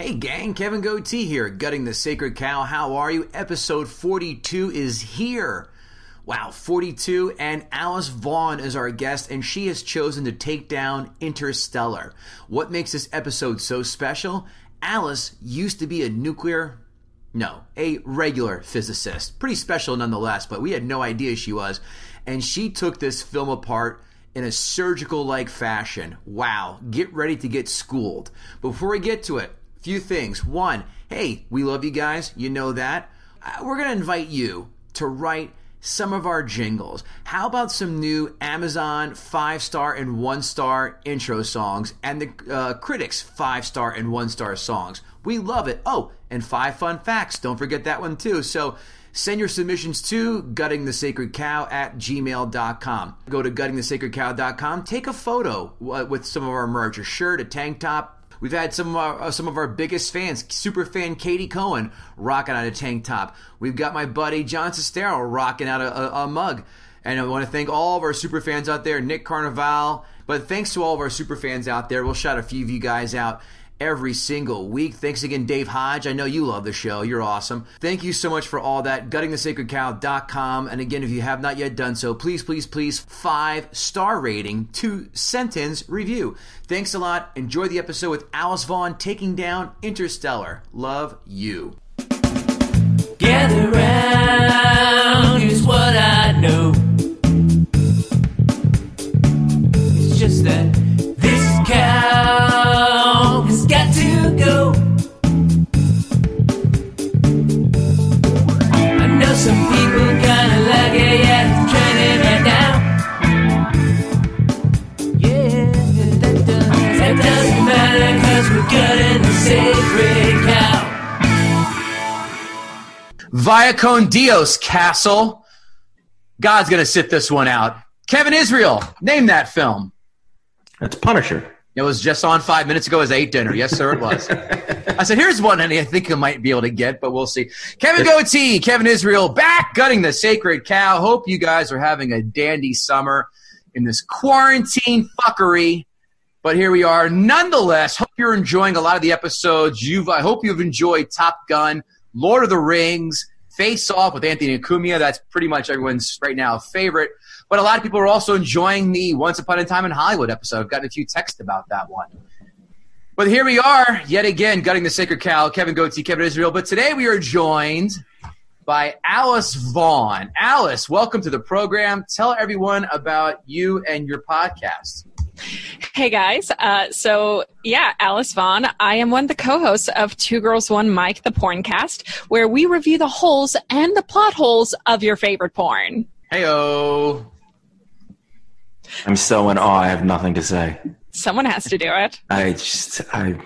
Hey gang, Kevin Goatee here, gutting the sacred cow. How are you? Episode 42 is here. Wow, 42, and Alice Vaughn is our guest, and she has chosen to take down Interstellar. What makes this episode so special? Alice used to be a nuclear, no, a regular physicist. Pretty special nonetheless, but we had no idea she was. And she took this film apart in a surgical like fashion. Wow, get ready to get schooled. Before we get to it, few things. One, hey, we love you guys. You know that. Uh, we're going to invite you to write some of our jingles. How about some new Amazon five star and one star intro songs and the uh, critics five star and one star songs? We love it. Oh, and five fun facts. Don't forget that one too. So send your submissions to guttingthesacredcow at gmail.com. Go to guttingthesacredcow.com. Take a photo uh, with some of our merch, a shirt, a tank top, We've had some of our, uh, some of our biggest fans, super fan Katie Cohen, rocking out a tank top. We've got my buddy John Sestero rocking out a, a, a mug. And I want to thank all of our super fans out there, Nick Carnival. But thanks to all of our super fans out there. We'll shout a few of you guys out every single week. Thanks again, Dave Hodge. I know you love the show. You're awesome. Thank you so much for all that. GuttingTheSacredCow.com. And again, if you have not yet done so, please, please, please, five star rating, two sentence review. Thanks a lot. Enjoy the episode with Alice Vaughn taking down Interstellar. Love you. Gather round, Viacon Dios Castle. God's going to sit this one out. Kevin Israel, name that film. That's Punisher. It was just on five minutes ago as I ate dinner. Yes, sir, it was. I said, here's one I think I might be able to get, but we'll see. Kevin Goatee, Kevin Israel, back gutting the sacred cow. Hope you guys are having a dandy summer in this quarantine fuckery. But here we are. Nonetheless, hope you're enjoying a lot of the episodes. You've, I hope you've enjoyed Top Gun, Lord of the Rings, Face Off with Anthony Cumia. That's pretty much everyone's right now favorite. But a lot of people are also enjoying the Once Upon a Time in Hollywood episode. I've gotten a few texts about that one. But here we are, yet again, gutting the sacred cow, Kevin Goatee, Kevin Israel. But today we are joined by Alice Vaughn. Alice, welcome to the program. Tell everyone about you and your podcast. Hey guys. Uh, so yeah, Alice Vaughn. I am one of the co-hosts of Two Girls One Mic, the Porncast, where we review the holes and the plot holes of your favorite porn. Heyo. I'm so in awe. I have nothing to say. Someone has to do it. I just I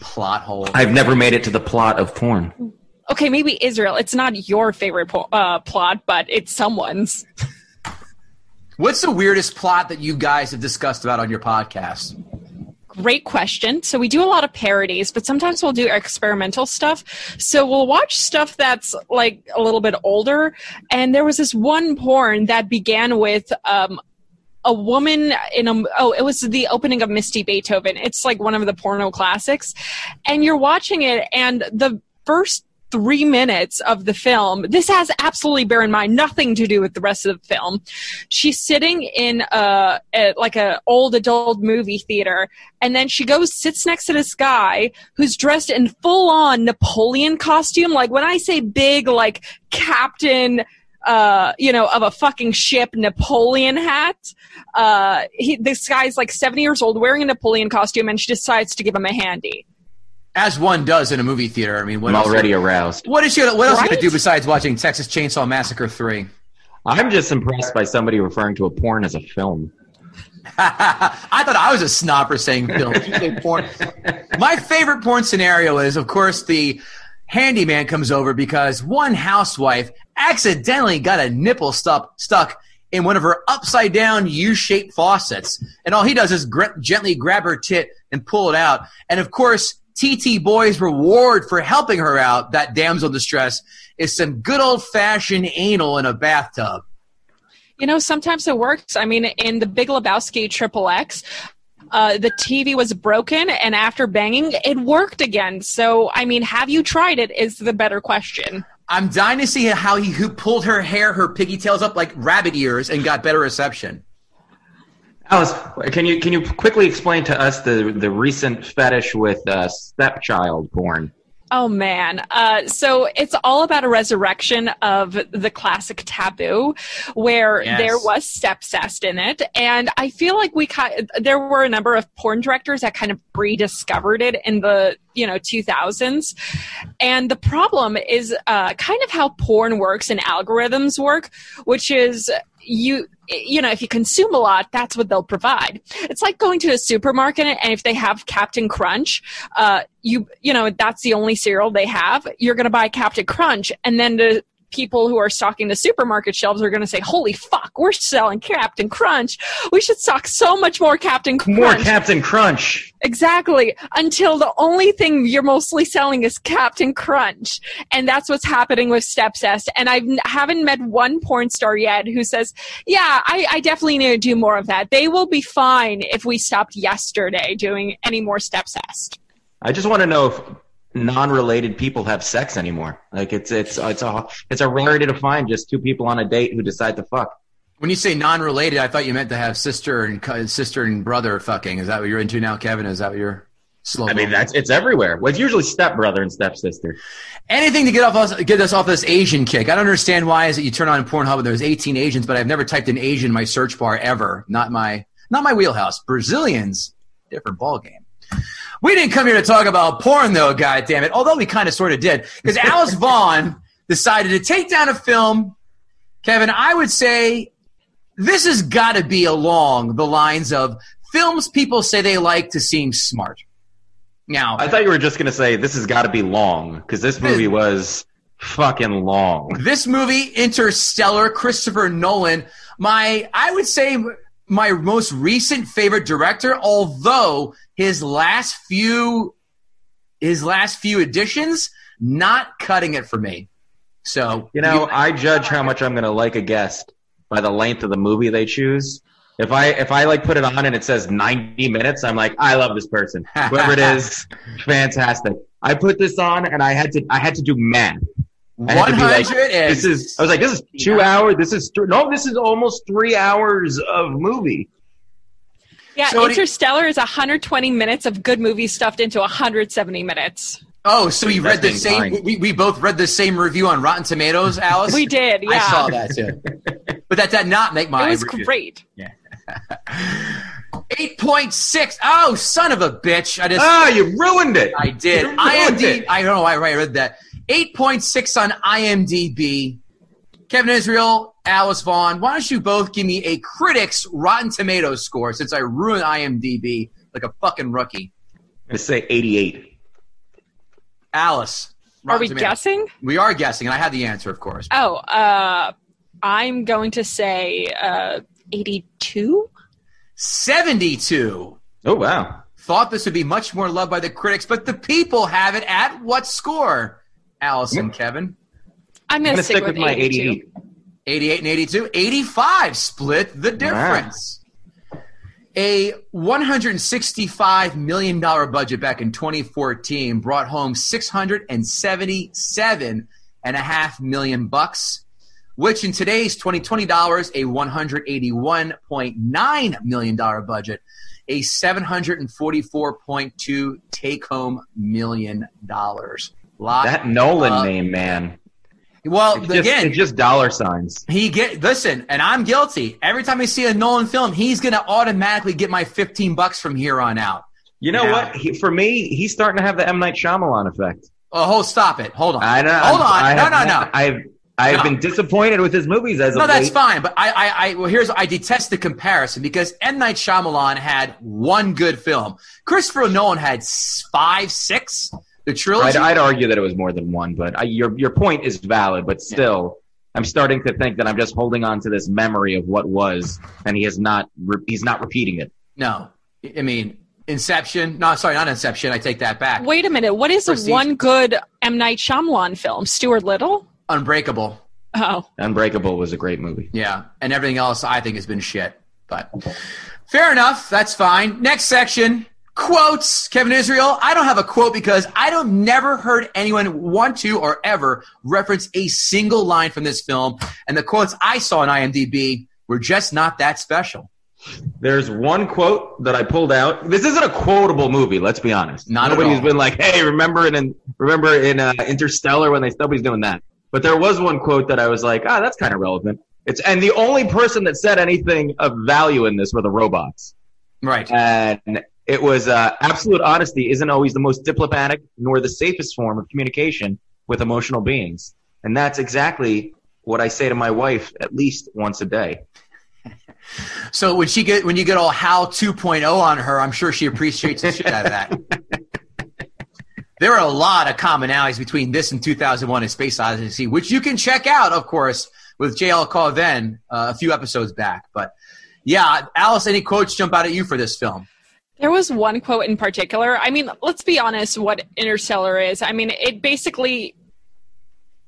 Plot hole. I've never made it to the plot of porn. Okay, maybe Israel. It's not your favorite po- uh, plot, but it's someone's. What's the weirdest plot that you guys have discussed about on your podcast? Great question. So we do a lot of parodies, but sometimes we'll do experimental stuff. So we'll watch stuff that's like a little bit older. And there was this one porn that began with um, a woman in a oh it was the opening of misty beethoven it's like one of the porno classics and you're watching it and the first three minutes of the film. This has absolutely, bear in mind, nothing to do with the rest of the film. She's sitting in a, a like a old adult movie theater, and then she goes sits next to this guy who's dressed in full on Napoleon costume. Like when I say big, like captain uh, you know, of a fucking ship Napoleon hat. Uh, he, this guy's like 70 years old wearing a Napoleon costume and she decides to give him a handy. As one does in a movie theater. I mean, what I'm else already aroused. What is she? What else you Right? gonna do besides watching Texas Chainsaw Massacre three? I'm just impressed by somebody referring to a porn as a film. I thought I was a snob for saying film. You say porn. My favorite porn scenario is, of course, the handyman comes over because one housewife accidentally got a nipple stuck stuck in one of her upside down U-shaped faucets, and all he does is gr- gently grab her tit and pull it out. And of course, TT Boy's reward for helping her out, that damsel in distress, is some good old fashioned anal in a bathtub. You know, sometimes it works. I mean, in the Big Lebowski Triple X, uh, the TV was broken, and after banging, it worked again. So, I mean, have you tried it? Is the better question. I'm dying to see how he who pulled her hair, her piggy tails up like rabbit ears, and got better reception. Alice, can you can you quickly explain to us the the recent fetish with uh, stepchild porn? Oh man. Uh, so it's all about a resurrection of the classic taboo where Yes. there was stepcest in it. And I feel like we ki- there were a number of porn directors that kind of rediscovered it in the, you know, 2000s. And the problem is uh, kind of how porn works and algorithms work, which is you you know if you consume a lot that's what they'll provide. It's like going to a supermarket and if they have captain crunch uh you you know that's the only cereal they have you're going to buy captain crunch and then the people who are stocking the supermarket shelves are going to say holy fuck we're selling captain crunch we should stock so much more captain crunch More Captain Crunch. Exactly. Until the only thing you're mostly selling is Captain Crunch. And that's what's happening with Stepcest. And I haven't met one porn star yet who says, yeah, I, I definitely need to do more of that. They will be fine if we stopped yesterday doing any more Stepcest. I just want to know if non-related people have sex anymore. Like it's it's it's a it's a rarity to find just two people on a date who decide to fuck. When you say non-related, I thought you meant to have sister and sister and brother fucking. Is that what you're into now, Kevin? Is that what you're slow? I mean, that's it's everywhere. Well, it's usually stepbrother and stepsister. anything to get off us, get us off this Asian kick. I don't understand why is it you turn on Pornhub and there's 18 Asians, but I've never typed in Asian in my search bar ever. Not my not my wheelhouse. Brazilians, different ball game. We didn't come here to talk about porn though, God damn it. Although we kind of sort of did, because Alice Vaughn decided to take down a film. Kevin, I would say this has got to be along the lines of films people say they like to seem smart. Now, I thought you were just gonna say this has got to be long because this movie was fucking long. this movie interstellar christopher nolan my i would say my most recent favorite director although his last few his last few editions not cutting it for me so You know, I judge how much I'm gonna like a guest by the length of the movie they choose. If I if I like put it on and it says 90 minutes, I'm like, I love this person. Whoever it is, fantastic. I put this on and I had to I had to do math. I had to be like, 100 this is I was like, this is two hours. This is th- no, this is almost three hours of movie. Yeah, So do you- Interstellar is 120 minutes of good movie stuffed into 170 minutes. oh so you read the same being we, we both read the same review on rotten tomatoes alice We did, yeah. i saw that too but that did not make my It was review. great. 8.6 oh son of a bitch i just Ah, you ruined it. I did. You ruined IMDb. it. I don't know why I read that. 8.6 on IMDb. Kevin Israel, Alice Vaughn. Why don't you both give me a critic's Rotten Tomatoes score since I ruined IMDb like a fucking rookie? I say 88. Alice. Are we Tomatoes. guessing? We are guessing, and I have the answer, of course. Oh, uh, I'm going to say uh, 82. 72. Oh wow. Thought this would be much more loved by the critics, but the people have it at what score? Alice and Kevin. I'm I'm going gonna to stick with my 82. 88. 88 and 82. 85 split the difference. A $165 million budget back in 2014 brought home 677 and a half million bucks, which in today's 2020 dollars, a $181.9 million budget, a 744.2 take home million dollars. Lot That Nolan name, man. Well, It's just, again, it's just dollar signs. he get listen, and I'm guilty. Every time I see a Nolan film, he's gonna automatically get my 15 bucks from here on out. You know what? He, for me, he's starting to have the M Night Shyamalan effect. Oh, hold, stop it. Hold on. I know. Hold on. I no, have, no, no. I've I've No. been disappointed with his movies as a No, that's late. fine. But I, I, I, well, here's, I detest the comparison because M. Night Shyamalan had one good film. Christopher Nolan had five, six. The trilogy. I'd, I'd argue that it was more than one, but I, your your point is valid. But still, I'm starting to think that I'm just holding on to this memory of what was, and he is not. Re- he's not repeating it. no, I mean, Inception. No, sorry, not Inception. I take that back. Wait a minute. What is the Prestige. one good M Night Shyamalan film? Stuart Little. Unbreakable. Oh, Unbreakable was a great movie. Yeah, and everything else I think has been shit. But fair enough. That's fine. Next section. Quotes, Kevin Israel. I don't have a quote because I don't never heard anyone want to or ever reference a single line from this film. And the quotes I saw on IMDb were just not that special. There's one quote that I pulled out. This isn't a quotable movie. Let's be honest. Not Nobody's been like, "Hey, remember in remember in uh, Interstellar when they nobody's doing that." But there was one quote that I was like, "Ah, that's kind of relevant." It's and the only person that said anything of value in this were the robots. Right. and it was uh, absolute honesty isn't always the most diplomatic nor the safest form of communication with emotional beings and that's exactly what i say to my wife at least once a day So when she get when you get all HAL 2.0 on her, I'm sure she appreciates the shit out of that. There are a lot of commonalities between this and 2001: A Space Odyssey, which you can check out, of course, with JL Carven uh, a few episodes back. But yeah, Alice, any quotes jump out at you for this film? There was one quote in particular. I mean, let's be honest what Interstellar is. I mean, it basically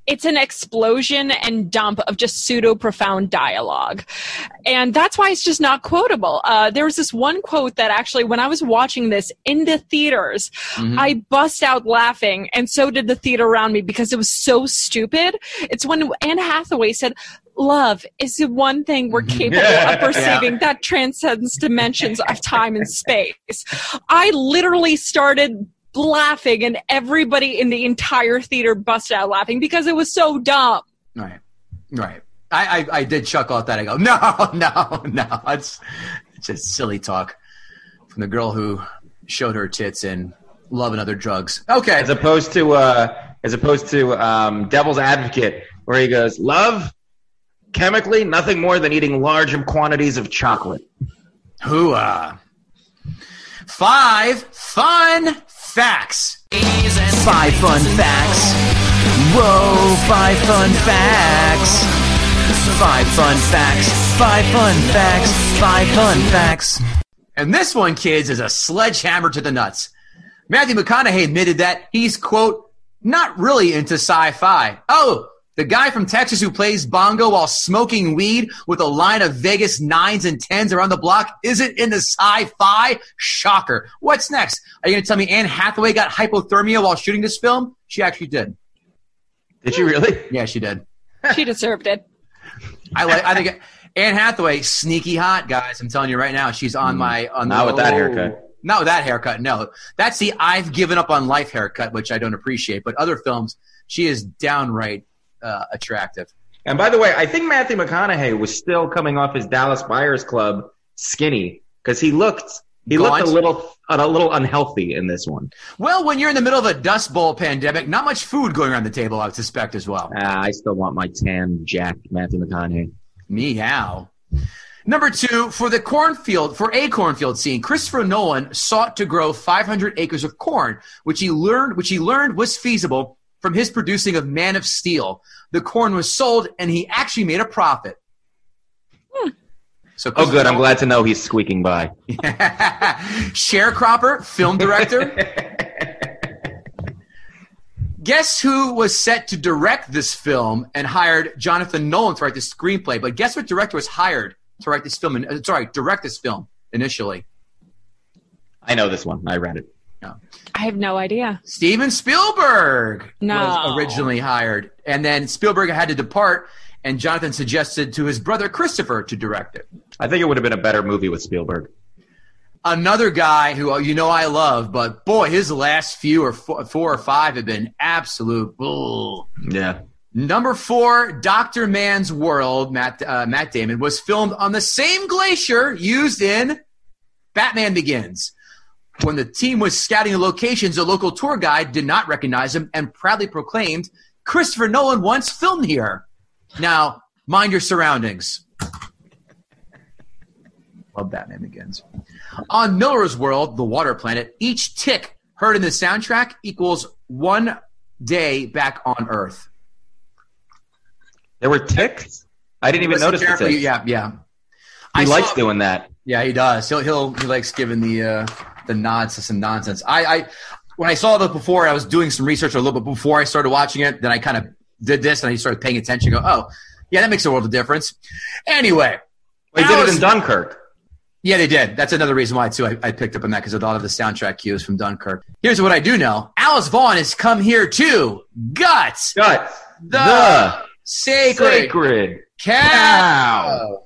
it's an explosion and dump of just pseudo profound dialogue. And that's why it's just not quotable. Uh, there was this one quote that actually, when I was watching this in the theaters, I bust out laughing, and so did the theater around me because it was so stupid. It's when Anne Hathaway said, Love is the one thing we're capable of perceiving that transcends dimensions of time and space. I literally started laughing, and everybody in the entire theater busted out laughing because it was so dumb. Right, right. I, I, I did chuckle at that. I go, no, no, no. That's it's just silly talk from the girl who showed her tits and love and other drugs. Okay, as opposed to uh, as opposed to um, devil's advocate where he goes love chemically nothing more than eating large quantities of chocolate Hooah. Five fun facts. Five fun facts. Whoa, five fun facts. Five fun facts. Five fun facts. Five fun facts. And this one, kids, is a sledgehammer to the nuts. Matthew McConaughey admitted that he's, quote, not really into sci fi. Oh, the guy from Texas who plays bongo while smoking weed with a line of Vegas nines and tens around the block isn't in the sci fi? Shocker. What's next? Are you going to tell me Anne Hathaway got hypothermia while shooting this film? She actually did. did she really Yeah, she did. She deserved it. I like. I think Anne Hathaway, sneaky hot, guys. I'm telling you right now, she's on hmm. my on Not the, with that oh. haircut. Not with that haircut. No, that's the I've given up on life haircut, which I don't appreciate. But other films, she is downright uh, attractive. And by the way, I think Matthew McConaughey was still coming off his Dallas Buyers Club skinny because he looked he looked a little a little unhealthy in this one. Well, when you're in the middle of a Dust Bowl pandemic, not much food going around the table, I would suspect as well. Uh, I still want my tan Jack Matthew McConaughey. Meow. Number two, for the cornfield, for a cornfield scene, Christopher Nolan sought to grow 500 acres of corn, which he learned, which he learned was feasible from his producing of Man of Steel. The corn was sold, and he actually made a profit. So Oh, good. I'm glad to know he's squeaking by. Sharecropper, film director. guess who was set to direct this film and hired Jonathan Nolan to write the screenplay? But guess what director was hired to write this film? And uh, sorry, direct this film? initially? I know this one. I read it. I have no idea. Steven Spielberg No. was originally hired, and then Spielberg had to depart, and Jonathan suggested to his brother Christopher to direct it. I think it would have been a better movie with Spielberg. Another guy who uh, you know I love, but boy, his last few or four, four or five have been absolute bull. Yeah. Number four, Doctor Mann's World, Matt uh, Matt Damon was filmed on the same glacier used in Batman Begins. When the team was scouting the locations, a local tour guide did not recognize him and proudly proclaimed, "Christopher Nolan once filmed here." Now, mind your surroundings. Love Batman Begins. On Miller's World, the water planet, each tick heard in the soundtrack equals one day back on Earth. There were ticks. I didn't even notice the ticks. Yeah, yeah. He I likes saw- doing that. Yeah, he does. He'll, he'll he likes giving the uh, the nods to some nonsense. I, I when I saw that before, I was doing some research a little bit before I started watching it. Then I kind of did this, and I started paying attention. Go, oh, yeah, that makes a world of difference. Anyway, He did it in Dunkirk. yeah, they did. That's another reason why too. I, I picked up on that because a lot of the soundtrack cues from Dunkirk. Here's what I do know: Alice Vaughn has come here too. Guts, Guts. the, The sacred, Sacred. cow.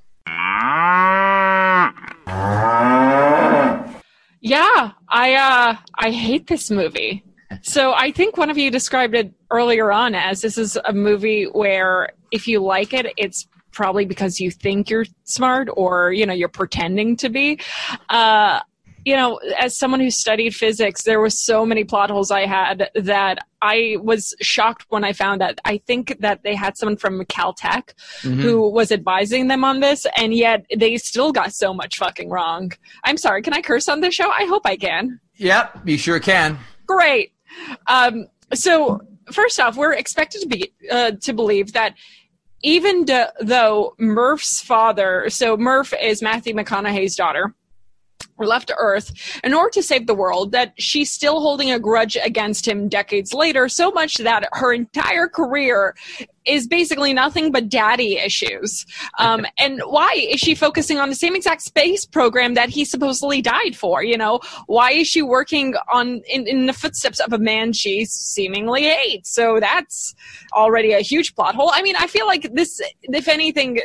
Yeah, I uh I hate this movie. So I think one of you described it earlier on as this is a movie where if you like it, it's probably because you think you're smart or you know you're pretending to be. Uh, you know, as someone who studied physics, there was so many plot holes I had that I was shocked when I found that. I think that they had someone from Caltech who was advising them on this, and yet they still got so much fucking wrong. I'm sorry, can I curse on this show? I hope I can. Yep, you sure can. Great. Um, so first off, we're expected to be uh, to believe that even d- though Murph's father, so Murph is Matthew McConaughey's daughter, were left to Earth in order to save the world, that she's still holding a grudge against him decades later, so much that her entire career is basically nothing but daddy issues. Um, and why is she focusing on the same exact space program that he supposedly died for? You know, why is she working on in, in the footsteps of a man she seemingly hates? So that's already a huge plot hole. I mean, I feel like this, if anything,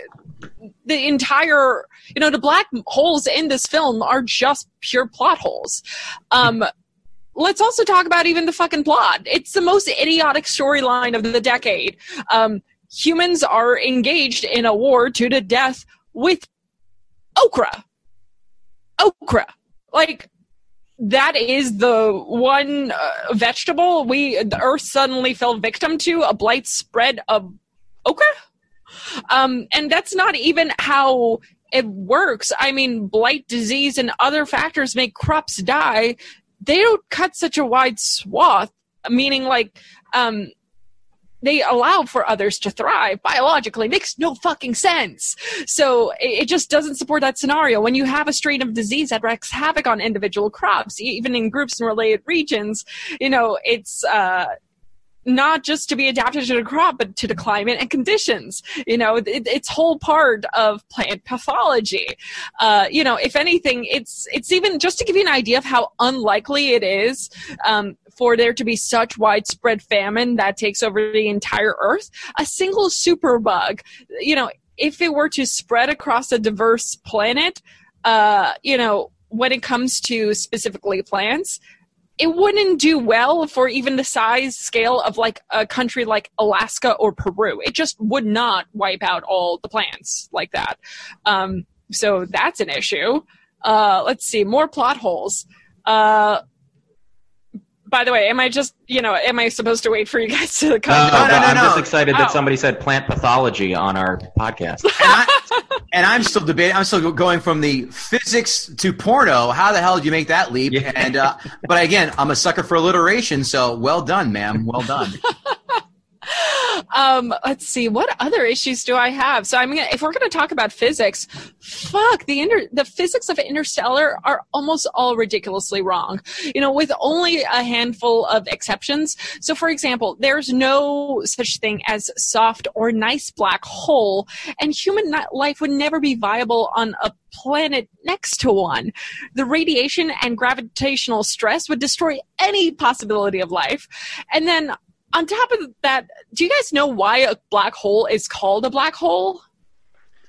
the entire you know the black holes in this film are just pure plot holes. Um let's also talk about even the fucking plot. It's the most idiotic storyline of the decade. Um humans are engaged in a war to the death with okra. Okra. Like that is the one uh, vegetable we the earth suddenly fell victim to. A blight spread of okra um, and that's not even how it works. I mean, blight, disease, and other factors make crops die. They don't cut such a wide swath, meaning like um, they allow for others to thrive biologically. Makes no fucking sense. So it, it just doesn't support that scenario. When you have a strain of disease that wreaks havoc on individual crops, even in groups and related regions, you know, it's. Uh, not just to be adapted to the crop, but to the climate and conditions. You know, it, it's whole part of plant pathology. Uh, you know, if anything, it's it's even just to give you an idea of how unlikely it is um, for there to be such widespread famine that takes over the entire Earth. A single superbug, you know, if it were to spread across a diverse planet, uh, you know, when it comes to specifically plants, it wouldn't do well for even the size scale of like a country like Alaska or Peru. It just would not wipe out all the plants like that. Um, so that's an issue. Uh, let's see, more plot holes. Uh, by the way, am I just, you know, am I supposed to wait for you guys to come? Uh, no, no, but I'm no. just excited that Oh. somebody said plant pathology on our podcast. and, I, and I'm still debating. I'm still going from the physics to porno. How the hell did you make that leap? Yeah. And uh, but again, I'm a sucker for alliteration. So well done, ma'am. Well done. Um, let's see, what other issues do I have? So, I'm gonna, if we're going to talk about physics, fuck the inter- the physics of Interstellar are almost all ridiculously wrong. You know, with only a handful of exceptions. So, for example, there's no such thing as soft or nice black hole, and human life would never be viable on a planet next to one. The radiation and gravitational stress would destroy any possibility of life. And then on top of that, do you guys know why a black hole is called a black hole?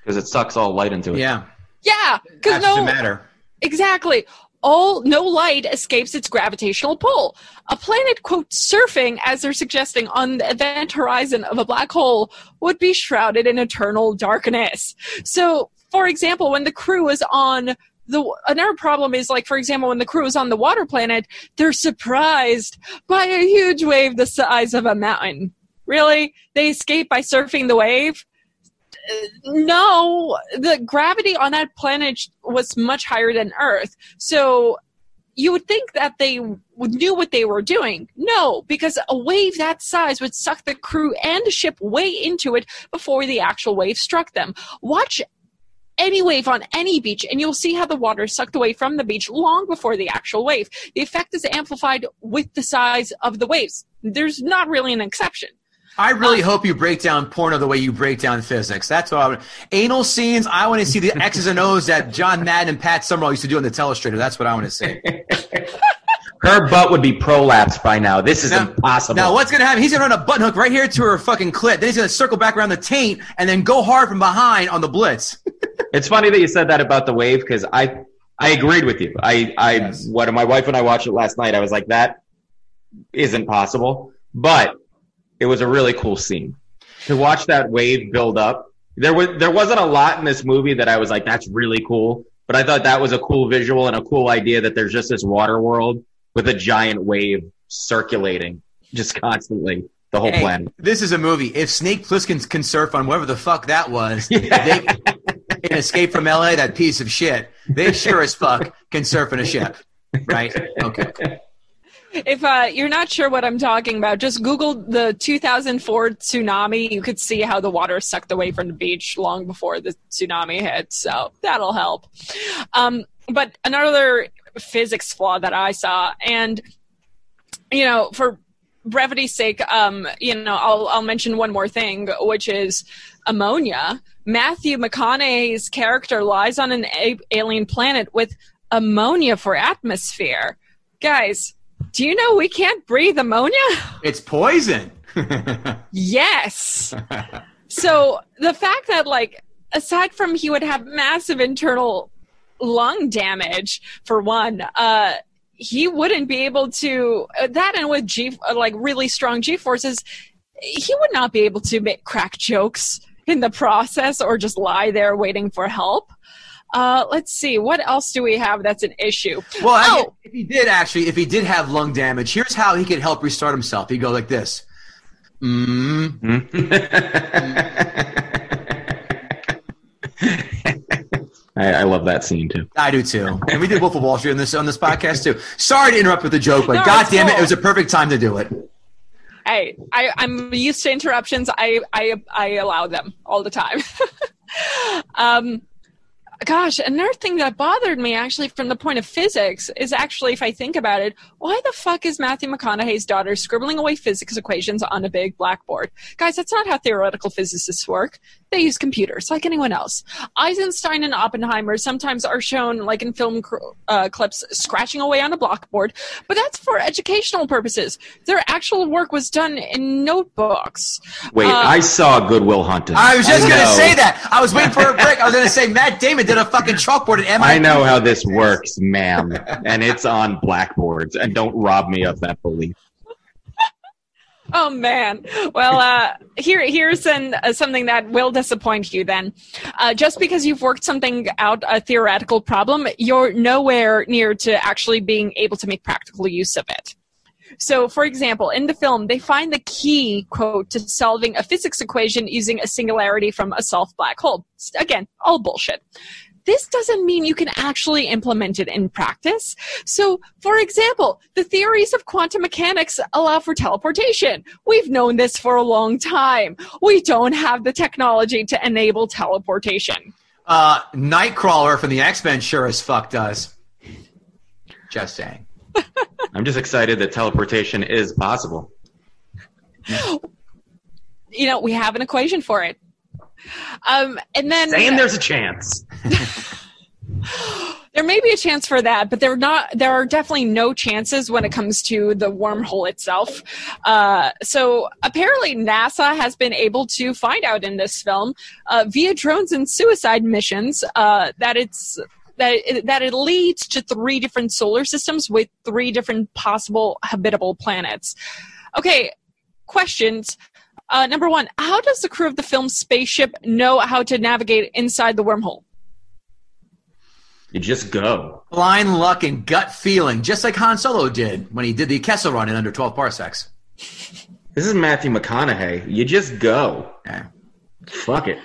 Because it sucks all light into it. Yeah. Yeah, because no, matter. exactly. All no light escapes its gravitational pull. A planet, quote, surfing, as they're suggesting, on the event horizon of a black hole would be shrouded in eternal darkness. So, for example, when the crew is on the another problem is like, for example, when the crew is on the water planet, they're surprised by a huge wave the size of a mountain. Really? They escape by surfing the wave? no, the gravity on that planet was much higher than Earth. So you would think that they knew what they were doing. No, because a wave that size would suck the crew and the ship way into it before the actual wave struck them. Watch any wave on any beach and you'll see how the water is sucked away from the beach long before the actual wave. The effect is amplified with the size of the waves. There's not really an exception. I really uh, hope you break down porno the way you break down physics. That's what I would. Anal scenes. I want to see the X's and O's that John Madden and Pat Summerall used to do on the Telestrator. That's what I want to see. Her butt would be prolapsed by now. This is Now- impossible. Now, what's going to happen? He's going to run a button hook right here to her fucking clit. Then he's going to circle back around the taint and then go hard from behind on the blitz. It's funny that you said that about the wave because I I agreed with you. I I Yes. when my wife and I watched it last night, I was like, that isn't possible. But it was a really cool scene to watch that wave build up. There was there wasn't a lot in this movie that I was like, that's really cool. But I thought that was a cool visual and a cool idea that there's just this water world with a giant wave circulating just constantly the whole Hey, planet. this is a movie. If Snake Plissken can surf on whatever the fuck that was, they, in Escape from LA, that piece of shit, they sure as fuck can surf in a ship. Right? Okay. If uh, you're not sure what I'm talking about, just Google the 2004 tsunami. You could see how the water sucked away from the beach long before the tsunami hit. So that'll help. Um, but another physics flaw that I saw, and you know, for brevity's sake, um, you know, I'll I'll mention one more thing, which is ammonia. Matthew McConaughey's character lies on an a- alien planet with ammonia for atmosphere. Guys, do you know we can't breathe ammonia? It's poison. Yes. so the fact that, like, aside from he would have massive internal lung damage, for one, uh, he wouldn't be able to uh, that and with g uh, like really strong g forces he would not be able to make crack jokes in the process or just lie there waiting for help uh, let's see what else do we have that's an issue Well, I mean, Oh! if he did actually, if he did have lung damage, here's how he could help restart himself. He'd go like this. Mm. I, I love that scene too. I do too. And we did Wolf of Wall Street on this on this podcast too. Sorry to interrupt with the joke, but No, god it's damn it, it was a perfect time to do it. Hey, I, I'm used to interruptions. I, I, I allow them all the time. um, gosh, another thing that bothered me actually from the point of physics is actually, if I think about it, why the fuck is Matthew McConaughey's daughter scribbling away physics equations on a big blackboard? Guys, that's not how theoretical physicists work. They use computers like anyone else. Eisenstein and Oppenheimer sometimes are shown, like in film cr- uh, clips, scratching away on a blackboard, but that's for educational purposes. Their actual work was done in notebooks. Wait, Uh, I saw Goodwill Hunting. I was just gonna know- say that. I was waiting for a break. I was gonna say Matt Damon did a fucking chalkboard at MIT. I know how this works, ma'am, and it's on blackboards. And don't rob me of that belief. Oh man. Well, uh, here here's an, uh, something that will disappoint you. Then, uh, just because you've worked something out a theoretical problem, you're nowhere near to actually being able to make practical use of it. So, for example, in the film, they find the key quote to solving a physics equation using a singularity from a soft black hole. Again, all bullshit. This doesn't mean you can actually implement it in practice. So, for example, the theories of quantum mechanics allow for teleportation. We've known this for a long time. We don't have the technology to enable teleportation. Uh, Nightcrawler from the X Men sure as fuck does. Just saying. I'm just excited that teleportation is possible. You know, we have an equation for it. Um, and then Saying there's a chance. there may be a chance for that, but there not there are definitely no chances when it comes to the wormhole itself. Uh, so apparently, NASA has been able to find out in this film uh, via drones and suicide missions uh, that it's that it, that it leads to three different solar systems with three different possible habitable planets. Okay, questions. Uh, number one, how does the crew of the film Spaceship know how to navigate inside the wormhole? You just go. Blind luck and gut feeling, just like Han Solo did when he did the Kessel run in under 12 parsecs. This is Matthew McConaughey. You just go. Yeah. Fuck it.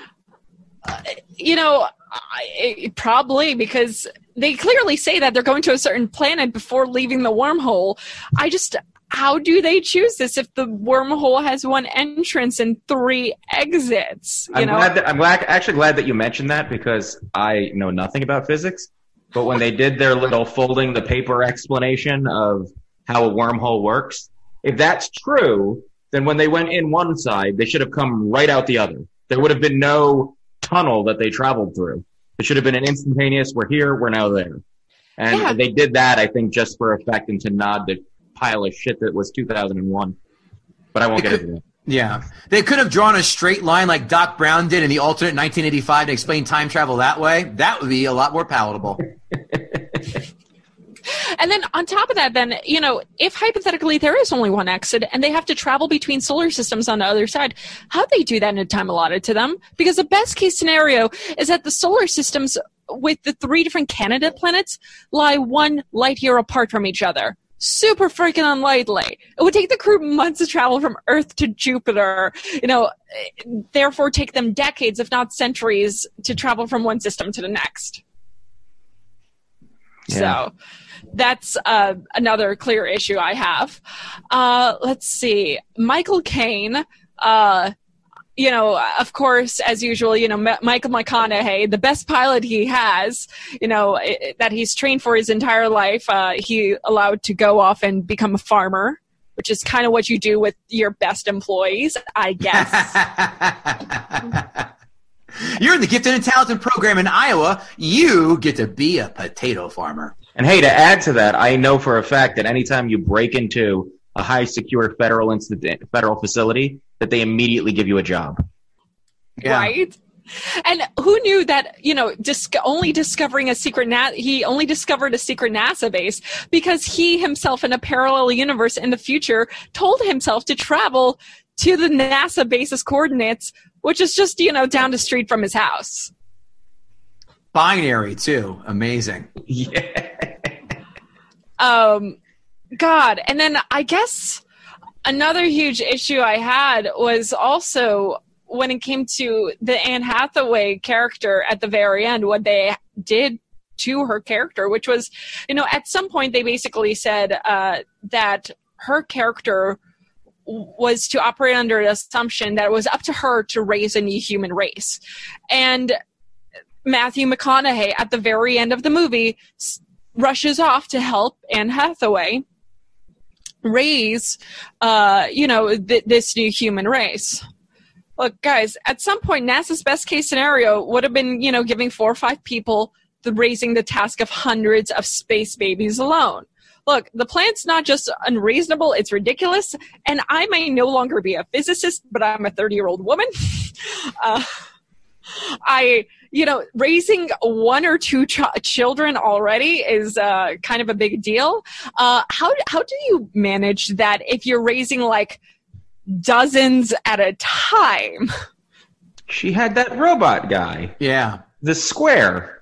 you know, I, it- probably because they clearly say that they're going to a certain planet before leaving the wormhole. I just, how do they choose this if the wormhole has one entrance and three exits? You I'm know, glad that I'm glad, actually glad that you mentioned that because I know nothing about physics. But when they did their little folding the paper explanation of how a wormhole works, if that's true, then when they went in one side, they should have come right out the other. There would have been no tunnel that they traveled through. It should have been an instantaneous. We're here. We're now there. And Yeah. they did that, I think, just for effect and to nod the pile of shit that was 2001. But I won't get into that. Yeah. They could have drawn a straight line like Doc Brown did in the alternate 1985 to explain time travel that way. That would be a lot more palatable. and then on top of that, then you know, if hypothetically there is only one exit and they have to travel between solar systems on the other side, how do they do that in a time allotted to them? Because the best case scenario is that the solar systems with the three different candidate planets lie one light year apart from each other. Super freaking unlikely. It would take the crew months to travel from Earth to Jupiter, you know, therefore take them decades, if not centuries, to travel from one system to the next. Yeah. So that's uh, another clear issue I have. Uh, let's see. Michael Caine, uh, you know, of course, as usual, you know, Ma- Michael McConaughey, the best pilot he has, you know, i- i- that he's trained for his entire life, uh, he allowed to go off and become a farmer. Which is kind of what you do with your best employees, I guess. You're in the Gifted and Talented program in Iowa. You get to be a potato farmer. And hey, to add to that, I know for a fact that anytime you break into a high secure federal institu- federal facility, that they immediately give you a job. right? And who knew that, you know, dis- only discovering a secret Na- he only discovered a secret NASA base because he himself in a parallel universe in the future told himself to travel to the NASA base's coordinates, which is just, you know, down the street from his house. Binary, too. Amazing. Yeah. um god and then i guess another huge issue i had was also when it came to the anne hathaway character at the very end what they did to her character which was you know at some point they basically said uh, that her character was to operate under the assumption that it was up to her to raise a new human race. And matthew mcconaughey at the very end of the movie rushes off to help Anne Hathaway raise, uh, you know, th- this new human race. Look, guys, at some point, NASA's best case scenario would have been, you know, giving four or five people the raising the task of hundreds of space babies alone. Look, the plan's not just unreasonable, it's ridiculous. And I may no longer be a physicist, but I'm a 30 year old woman. uh, I, you know, raising one or two ch- children already is uh, kind of a big deal. Uh, how how do you manage that if you're raising like dozens at a time? She had that robot guy, Yeah. the square,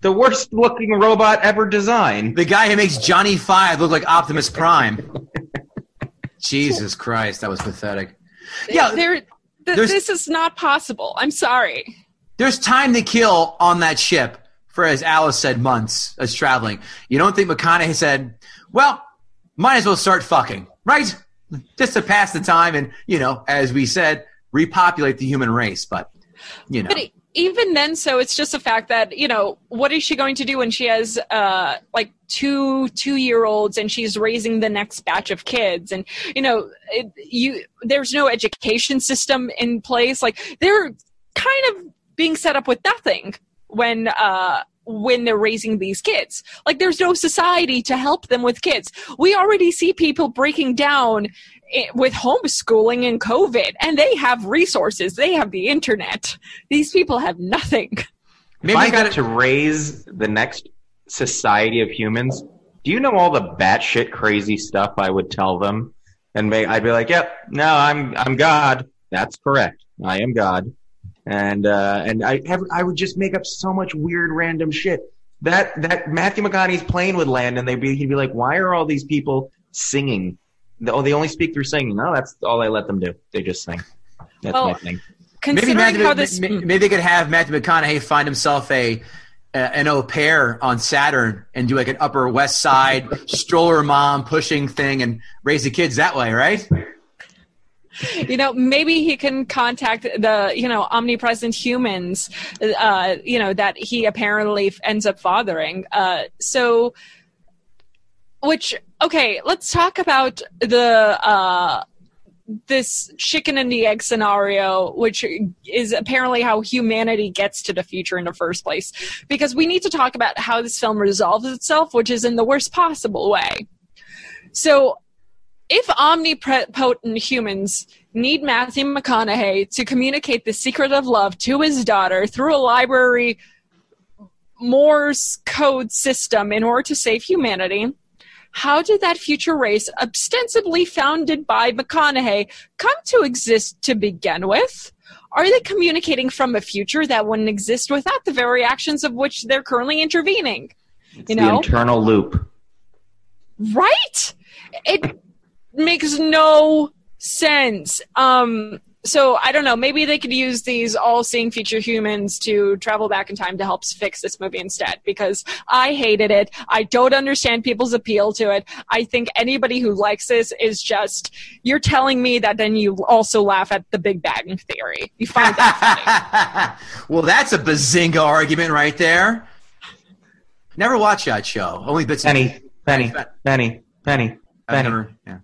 the worst looking robot ever designed. The guy who makes Johnny Five look like Optimus Prime. Jesus Christ, that was pathetic. Yeah, there. Th- this is not possible. I'm sorry. There's time to kill on that ship. for, as Alice said, months as traveling. You don't think McConaughey said, well, might as well start fucking, right? Just to pass the time and, you know, as we said, repopulate the human race. But, you know. But even then, so it's just a fact that you know what is she going to do when she has uh like two two year olds and she's raising the next batch of kids and you know it, you there's no education system in place like they're kind of being set up with nothing when uh when they're raising these kids like there's no society to help them with kids we already see people breaking down with homeschooling and covid and they have resources they have the internet these people have nothing Maybe if I got gotta- to raise the next society of humans, do you know all the batshit crazy stuff I would tell them? And may, I'd be like, "Yep, no, I'm I'm God. That's correct. I am God." And uh, and I have, I would just make up so much weird random shit. That that Matthew McConaughey's plane would land, and they'd be he'd be like, "Why are all these people singing? Oh, they only speak through singing. No, that's all I let them do. They just sing. That's Well, my thing." Maybe considering Matthew, how this maybe, maybe they could have Matthew McConaughey find himself a uh, an au pair on Saturn and do like an Upper West Side stroller mom pushing thing and raise the kids that way, right? You know maybe he can contact the you know omnipresent humans uh you know that he apparently ends up fathering uh so which okay let's talk about the uh this chicken and the egg scenario, which is apparently how humanity gets to the future in the first place. Because we need to talk about how this film resolves itself, which is in the worst possible way. So, if omnipotent humans need Matthew McConaughey to communicate the secret of love to his daughter through a library Morse code system in order to save humanity, how did that future race, ostensibly founded by McConaughey, come to exist to begin with? Are they communicating from a future that wouldn't exist without the very actions of which they're currently intervening? You the know? internal loop. right it makes no sense um so i don't know maybe they could use these all-seeing future humans to travel back in time to help fix this movie instead because i hated it i don't understand people's appeal to it i think anybody who likes this is just you're telling me that then you also laugh at the big bang theory you find that funny well, that's a bazinga argument right there. Never watch that show. Only bits. and- Penny, penny, penny, penny, I've penny. never. Yeah.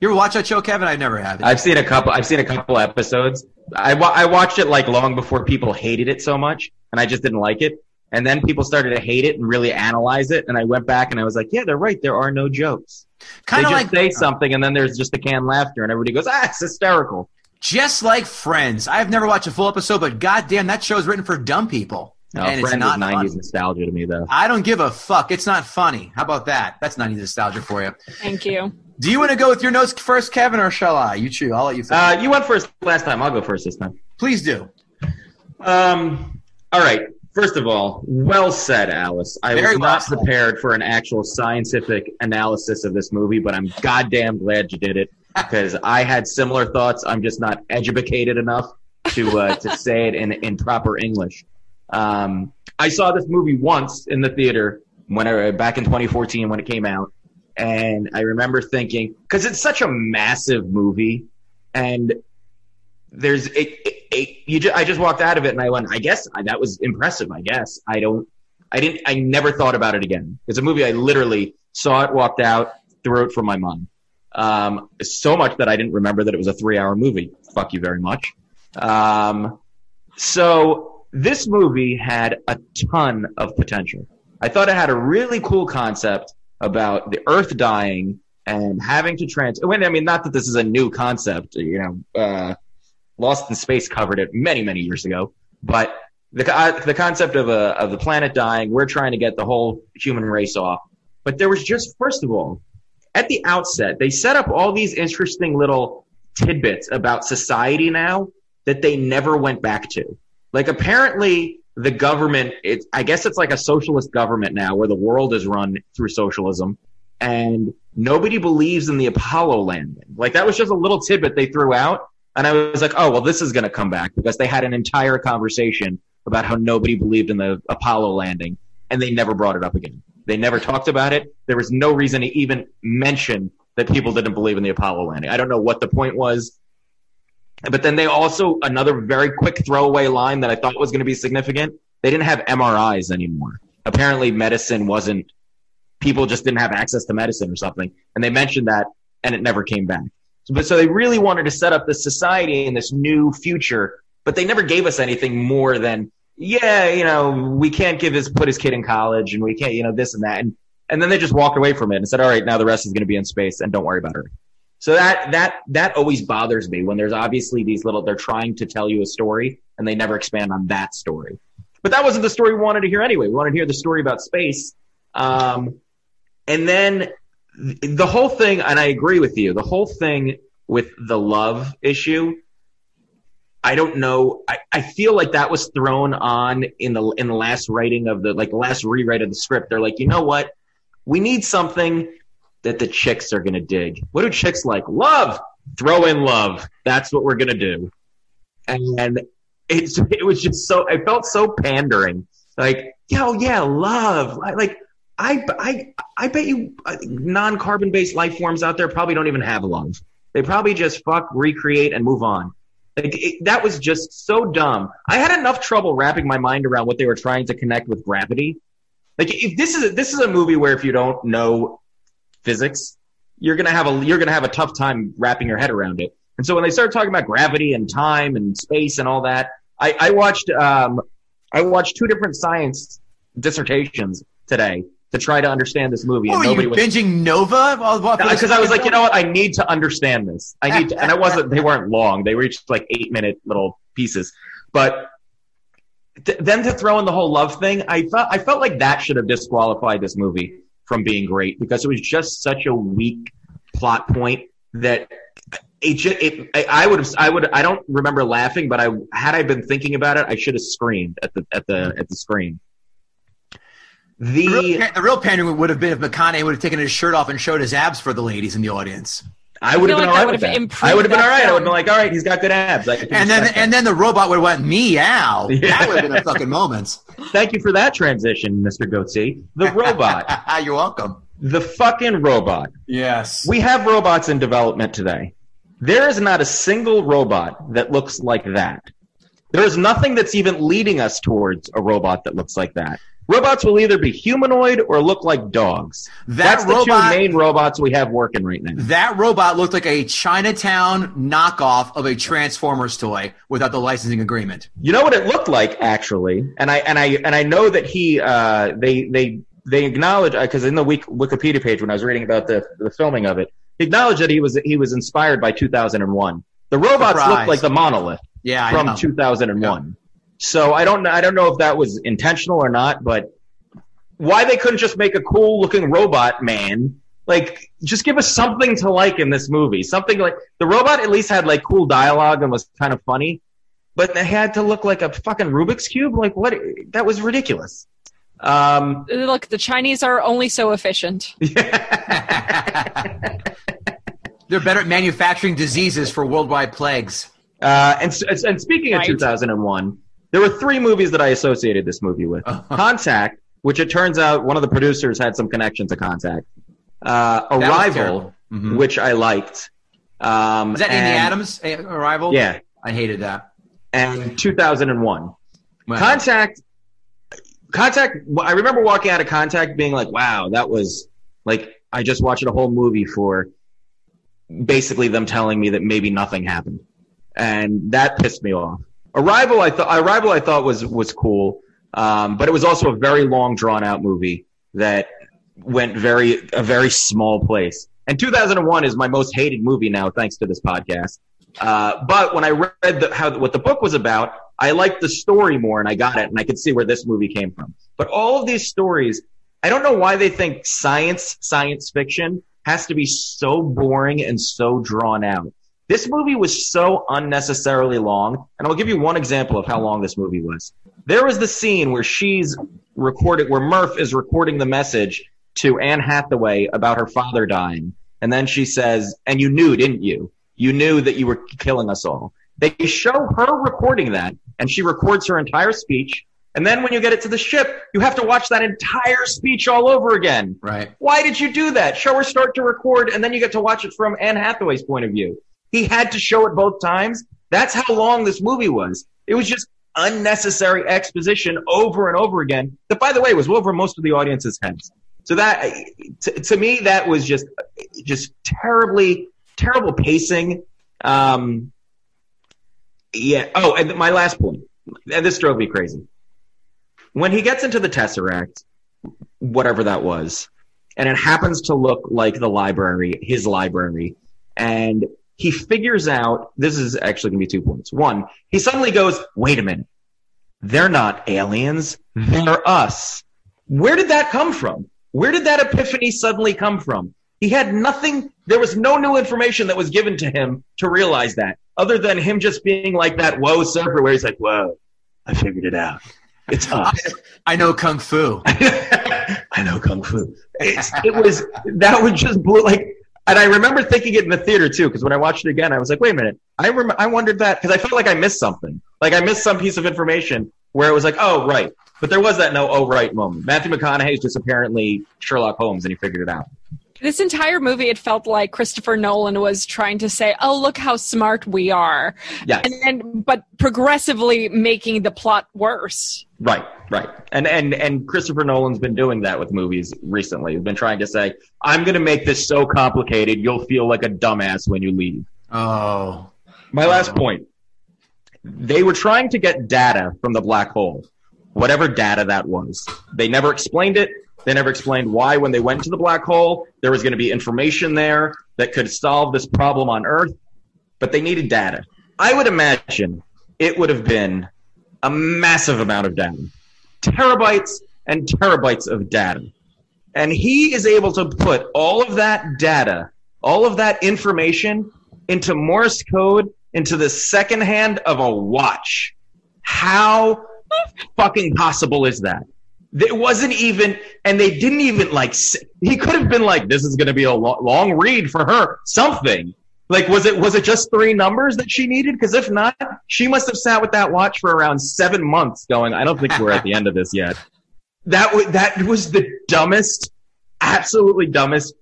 You ever watch that show, Kevin? I never have. I've seen a couple. I've seen a couple episodes. I, wa- I watched it like long before people hated it so much, and I just didn't like it. And then people started to hate it and really analyze it. And I went back and I was like, yeah, they're right. There are no jokes. Kind they of just like say something and then there's just a canned laughter and everybody goes, ah, it's hysterical. just like Friends. I've never watched a full episode, but goddamn, that show's written for dumb people. No, and it's not is 90s funny. nostalgia to me though. I don't give a fuck. It's not funny. How about that? That's 90s nostalgia for you. thank you Do you want to go with your notes first, Kevin, or shall I? You choose. I'll let you. Uh, you went first last time. I'll go first this time. Please do. Um, all right. First of all, well said, Alice. I Very was well not said. prepared for an actual scientific analysis of this movie, but I'm goddamn glad you did it because I had similar thoughts. I'm just not educated enough to uh, to say it in in proper English. Um, I saw this movie once in the theater when I, back in 2014 when it came out, and I remember thinking because it's such a massive movie, and there's it, it, it you just, I just walked out of it and I went I guess I, that was impressive I guess. I don't I didn't I never thought about it again. It's a movie I literally saw it walked out threw it from my mind. Um, so much that I didn't remember that it was a three hour movie. Fuck you very much. Um, so this movie had a ton of potential. I thought it had a really cool concept about the earth dying and having to trans when I mean not that this is a new concept you know uh, Lost in Space covered it many, many years ago. But the co- the concept of a of the planet dying, we're trying to get the whole human race off. But there was just first of all, at the outset, they set up all these interesting little tidbits about society now that they never went back to. Like apparently the government, it, I guess it's like a socialist government now where the world is run through socialism and nobody believes in the Apollo landing. Like that was just a little tidbit they threw out. And I was like, oh, well, this is going to come back because they had an entire conversation about how nobody believed in the Apollo landing. and they never brought it up again. They never talked about it. There was no reason to even mention that people didn't believe in the Apollo landing. I don't know what the point was. But then they also, another very quick throwaway line that I thought was going to be significant. They didn't have MRIs anymore. Apparently medicine wasn't, people just didn't have access to medicine or something. And they mentioned that and it never came back. But so they really wanted to set up this society and this new future, but they never gave us anything more than, yeah, you know, we can't give his, put his kid in college and we can't, you know, this and that. And, and then they just walked away from it and said, all right, now the rest is going to be in space and don't worry about her. So that that that always bothers me when there's obviously these little they're trying to tell you a story and they never expand on that story. But that wasn't the story we wanted to hear anyway. We wanted to hear the story about space. Um, and then the whole thing, and I agree with you, the whole thing with the love issue. I don't know. I, I feel like that was thrown on in the in the last writing of the like the last rewrite of the script. They're like, you know what? We need something that the chicks are going to dig. What do chicks like? Love. Throw in love. That's what we're going to do. And it's, it was just so, I felt so pandering. Like, yo, yeah, love. Like, I, I, I bet you uh, non carbon based life forms out there probably don't even have love. They probably just fuck, recreate, and move on. Like, it, that was just so dumb. I had enough trouble wrapping my mind around what they were trying to connect with gravity. Like, if this is a, this is a movie where if you don't know physics, you're gonna have a you're gonna have a tough time wrapping your head around it. And so when they started talking about gravity and time and space and all that, I, I watched um, I watched two different science dissertations today to try to understand this movie. Oh, and nobody you was binging Nova? because I was like, you know what, I need to understand this. I need to, and I wasn't. They weren't long. They were each like eight minute little pieces, but. th- Then to throw in the whole love thing, I felt I felt like that should have disqualified this movie from being great because it was just such a weak plot point that it, ju- it I- would have I would I don't remember laughing, but I had I been thinking about it, I should have screamed at the at the at the screen. The The pa- the real pandering would have been if McConaughey would have taken his shirt off and showed his abs for the ladies in the audience. I would have been like all with that. I would have been all right. I would have been like, all right, he's got good abs. I And then that. and then the robot would have went meow. Yeah. That would have been a fucking moment. thank you for that transition, Mr. Goatsy. The robot, You're welcome. the fucking robot. Yes. We have robots in development today. There is not a single robot that looks like that. There is nothing that's even leading us towards a robot that looks like that. Robots will either be humanoid or look like dogs. That that's the two main robots we have working right now. that robot looked like a Chinatown knockoff of a Transformers toy without the licensing agreement. You know what it looked like actually, and I and I and I know that he uh, they they they acknowledge because in the week Wikipedia page when I was reading about the the filming of it, he acknowledged that he was he was inspired by 2001. The robots Surprise. look like the monolith Yeah, from know. 2001. So I don't I don't know if that was intentional or not, but why they couldn't just make a cool looking robot man? Like, just give us something to like in this movie. Something like the robot at least had like cool dialogue and was kind of funny, but they had to look like a fucking Rubik's cube. Like, what? That was ridiculous. Um, Look, the Chinese are only so efficient. They're better at manufacturing diseases for worldwide plagues. Uh, and, and speaking Right. of 2001, there were three movies that I associated this movie with. Uh-huh. Contact, which it turns out one of the producers had some connection to Contact. Uh, Arrival. Mhm. which I liked. Um, Is that Amy and- Adams eh, Arrival? Yeah, I hated that. and 2001. Well, Contact, Contact. I remember walking out of Contact being like, "Wow, that was like I just watched a whole movie for basically them telling me that maybe nothing happened," and that pissed me off. Arrival, I thought Arrival, I thought was was cool, um, but it was also a very long, drawn out movie that went very a very small place. And 2001 is my most hated movie now, thanks to this podcast. Uh, but when I read the, how what the book was about, I liked the story more, and I got it, and I could see where this movie came from. But all of these stories, I don't know why they think science, science fiction has to be so boring and so drawn out. This movie was so unnecessarily long, and I'll give you one example of how long this movie was. There was the scene where she's recorded, where Murph is recording the message to Anne Hathaway about her father dying, and then she says, "And you knew, didn't you? You knew that you were killing us all." They show her recording that, and she records her entire speech, And then when you get it to the ship, you have to watch that entire speech all over again. Right. Why did you do that? Show her start to record, and then you get to watch it from Anne Hathaway's point of view. He had to show it both times. That's how long this movie was. It was just unnecessary exposition over and over again. That, by the way, was over most of the audience's heads. So that, to, to me, that was just, just terribly, terrible pacing. Um, yeah. Oh, and my last point, and this drove me crazy. When he gets into the Tesseract, whatever that was, and it happens to look like the library, his library, and he figures out this is actually going to be two points. One, he suddenly goes, wait a minute. They're not aliens. They're us. Where did that come from? Where did that epiphany suddenly come from? He had nothing, there was no new information that was given to him to realize that, other than him just being like that whoa surfer where he's like, whoa, I figured it out. It's us. I know kung fu. I know kung fu. It's, it was that was just blew like, and I remember thinking it in the theater too because when I watched it again, I was like, wait a minute, I rem- I wondered that because I felt like I missed something, like I missed some piece of information where it was like, oh right, but there was that no oh right moment. Matthew McConaughey is just apparently Sherlock Holmes and he figured it out. This entire movie, it felt like Christopher Nolan was trying to say, "Oh, look how smart we are," Yes. and then but progressively making the plot worse. Right, right. And and and Christopher Nolan's been doing that with movies recently. He's been trying to say, I'm going to make this so complicated you'll feel like a dumbass when you leave. Oh. My last point. They were trying to get data from the black hole, whatever data that was. They never explained it. They never explained why, when they went to the black hole, there was going to be information there that could solve this problem on Earth, but they needed data. I would imagine it would have been a massive amount of data terabytes and terabytes of data. And he is able to put all of that data, all of that information into Morse code into the second hand of a watch. How fucking possible is that? It wasn't even, and they didn't even like, he could have been like, this is going to be a lo- long read for her, something. Like, was it, was it just three numbers that she needed? Because if not, she must have sat with that watch for around seven months going, I don't think we're at the end of this yet. That was, that was the dumbest, absolutely dumbest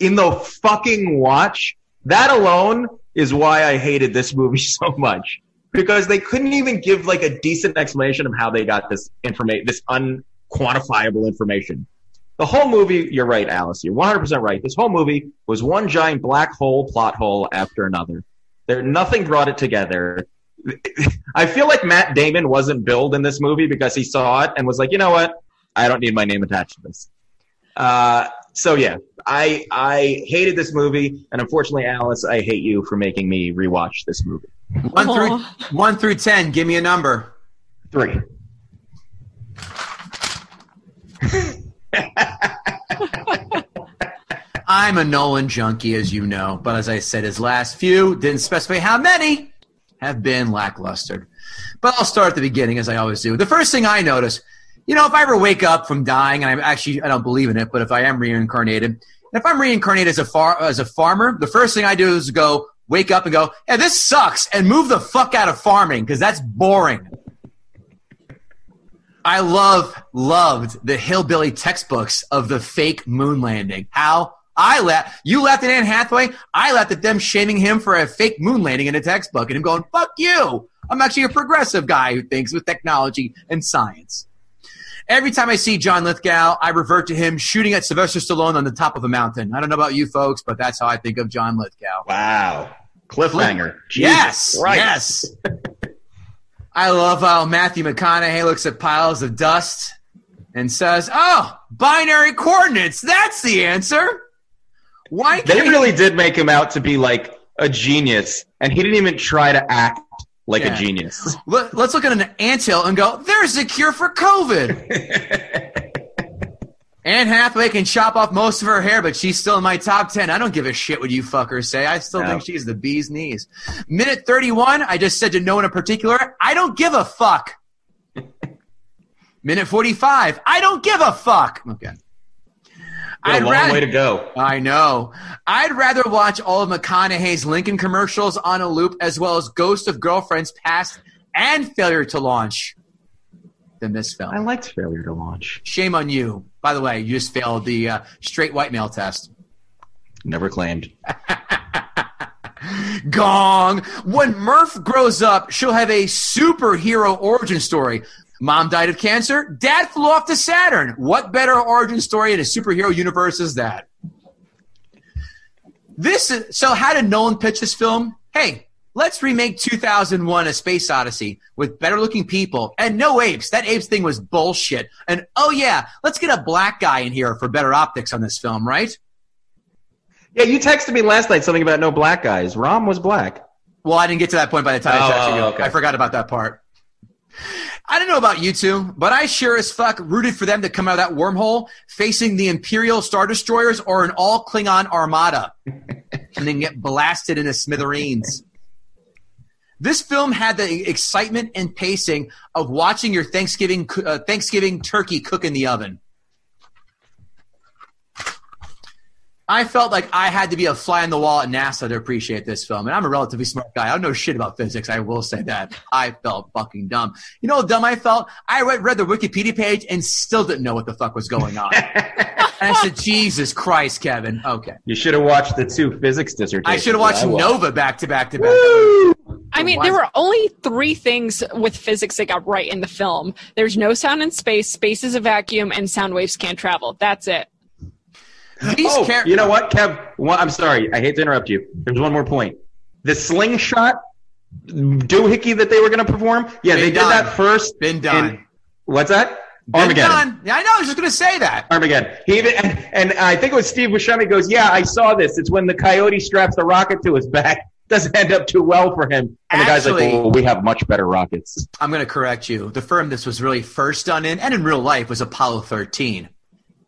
in the fucking watch. That alone is why I hated this movie so much because they couldn't even give like a decent explanation of how they got this information, this unquantifiable information. The whole movie, you're right, Alice. You're 100% right. This whole movie was one giant black hole plot hole after another. There, nothing brought it together. I feel like Matt Damon wasn't billed in this movie because he saw it and was like, you know what? I don't need my name attached to this. Uh, so yeah, I I hated this movie, and unfortunately, Alice, I hate you for making me rewatch this movie. One through oh. one through ten. Give me a number. Three. I'm a Nolan junkie, as you know, but as I said, his last few didn't specify how many have been lackluster. But I'll start at the beginning, as I always do. The first thing I notice, you know, if I ever wake up from dying, and I'm actually I don't believe in it, but if I am reincarnated, if I'm reincarnated as a far as a farmer, the first thing I do is go wake up and go, "Yeah, this sucks," and move the fuck out of farming because that's boring. I love loved the hillbilly textbooks of the fake moon landing. How I laughed. You laughed at Anne Hathaway. I laughed at them shaming him for a fake moon landing in a textbook and him going, "Fuck you." I'm actually a progressive guy who thinks with technology and science. Every time I see John Lithgow, I revert to him shooting at Sylvester Stallone on the top of a mountain. I don't know about you folks, but that's how I think of John Lithgow. Wow. Cliffhanger. Yes, Christ. yes. I love how Matthew McConaughey looks at piles of dust and says, "Oh, binary coordinates. That's the answer." Why They really did make him out to be like a genius, and he didn't even try to act like Yeah. a genius. Let- Let's look at an anthill and go, "There's a cure for COVID." Anne Hathaway can chop off most of her hair, but she's still in my top 10. I don't give a shit what you fuckers say. I still No. think she's the bee's knees. Minute 31, I just said to no one in particular, I don't give a fuck. Minute 45, I don't give a fuck. Okay. Got I'd a long rather- way to go. I know. I'd rather watch all of McConaughey's Lincoln commercials on a loop as well as Ghost of Girlfriends Past and Failure to Launch. than this film. I liked Failure to Launch. Shame on you. By the way, you just failed the uh, straight white male test. Never claimed. Gong. When Murph grows up, she'll have a superhero origin story. Mom died of cancer. Dad flew off to Saturn. What better origin story in a superhero universe is that? This is, so how did Nolan pitch this film? Hey, let's remake 2001 A Space Odyssey with better looking people and no apes. That apes thing was bullshit. And oh yeah, let's get a black guy in here for better optics on this film, right? Yeah, you texted me last night something about no black guys. Rom was black. Well, I didn't get to that point by the time I Oh, texted you. oh, okay. I forgot about that part. I don't know about you two, but I sure as fuck rooted for them to come out of that wormhole facing the Imperial Star Destroyers or an all Klingon armada and then get blasted into smithereens. This film had the excitement and pacing of watching your Thanksgiving uh, Thanksgiving turkey cook in the oven. I felt like I had to be a fly on the wall at NASA to appreciate this film. And I'm a relatively smart guy. I don't know shit about physics. I will say that. I felt fucking dumb. You know how dumb I felt? I read, read the Wikipedia page and still didn't know what the fuck was going on. and I said, Jesus Christ, Kevin. Okay. You should have watched the two physics dissertations. I should have watched Nova back to back to back. I mean, there were only three things with physics that got right in the film. There's no sound in space, space is a vacuum, and sound waves can't travel. That's it. These Oh, char- you know what, Kev? One, I'm sorry. I hate to interrupt you. There's one more point. The slingshot doohickey that they were going to perform. Yeah, Been they did that first. Been done. in- what's that? Armageddon. done. Yeah, I know. I was just going to say that. Armageddon. He even and, and I think it was Steve Buscemi goes, "Yeah, I saw this. It's when the coyote straps the rocket to his back. Doesn't end up too well for him." And the guy's like, Actually- "Well, we have much better rockets." I'm going to correct you. The firm this was really first done in, and in real life, was Apollo 13.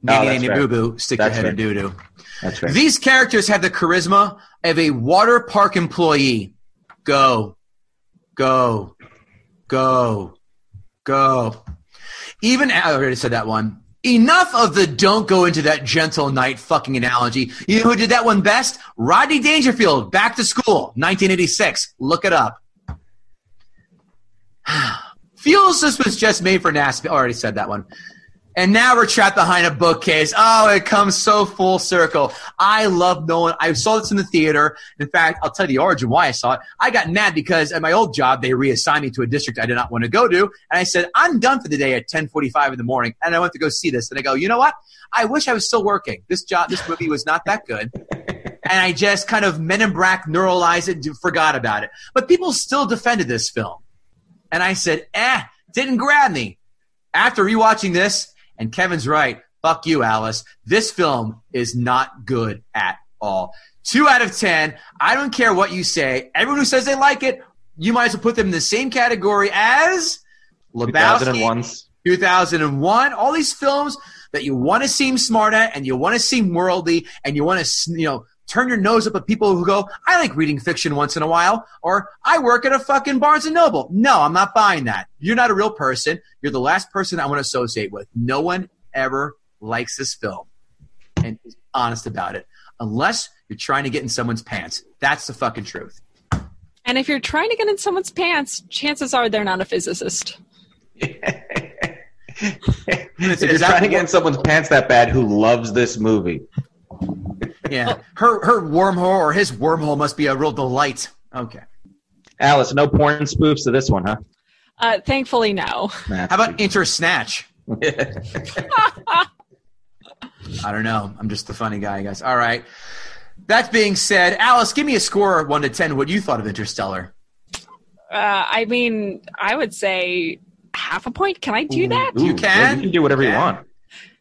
Nanny, Oh, nanny, boo boo, stick That's your head in doo doo. That's right. These characters have the charisma of a water park employee. Go, go, go, go. Even I already said that one. Enough of the don't go into that gentle night fucking analogy. You know who did that one best? Rodney Dangerfield, Back to School, 1986. Look it up. Feels this was just made for NASA. I already said that one. And now we're trapped behind a bookcase. Oh, it comes so full circle. I love Nolan. I saw this in the theater. In fact, I'll tell you the origin why I saw it. I got mad because at my old job, they reassigned me to a district I did not want to go to. And I said, I'm done for the day at 1045 in the morning. And I went to go see this. And I go, you know what? I wish I was still working. This job, this movie was not that good. And I just kind of Men in Black neuralized it, and forgot about it. But people still defended this film. And I said, eh, didn't grab me. After rewatching this, and Kevin's right, fuck you, Alice. This film is not good at all. Two out of ten. I don't care what you say. Everyone who says they like it, you might as well put them in the same category as Lebowski, 2001's 2001. All these films that you want to seem smart at, and you want to seem worldly, and you want to, you know, turn your nose up at people who go, "I like reading fiction once in a while," or "I work at a fucking Barnes and Noble." No, I'm not buying that. You're not a real person. You're the last person I want to associate with. No one ever likes this film, and is honest about it, unless you're trying to get in someone's pants. That's the fucking truth. And if you're trying to get in someone's pants, chances are they're not a physicist. if you're trying to get in someone's pants that bad who loves this movie. Yeah, her her wormhole or his wormhole must be a real delight. Okay. Alice, no porn spoofs to this one, huh? Uh, thankfully, no. How about inter snatch? I don't know. I'm just the funny guy, I guess. All right. That being said, Alice, give me a score one to ten. What you thought of Interstellar? Uh, I mean, I would say half a point. Can I do that? You can. You can do whatever you Yeah. want.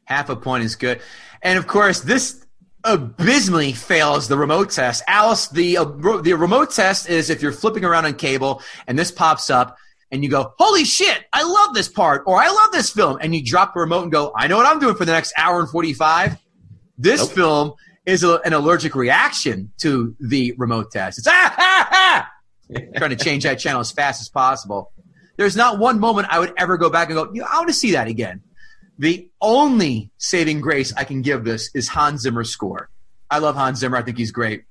Half a point is good. And of course, this abysmally fails the remote test. Alice, the uh, ro- the remote test is if you're flipping around on cable and this pops up and you go, "Holy shit, I love this part," or "I love this film," and you drop the remote and go, "I know what I'm doing for the next hour and 45." This Nope. film is a, an allergic reaction to the remote test. It's ah ah ah, trying to change that channel as fast as possible. There's not one moment I would ever go back and go, "Yeah, I want to see that again." The only saving grace I can give this is Hans Zimmer's score. I love Hans Zimmer. I think he's great.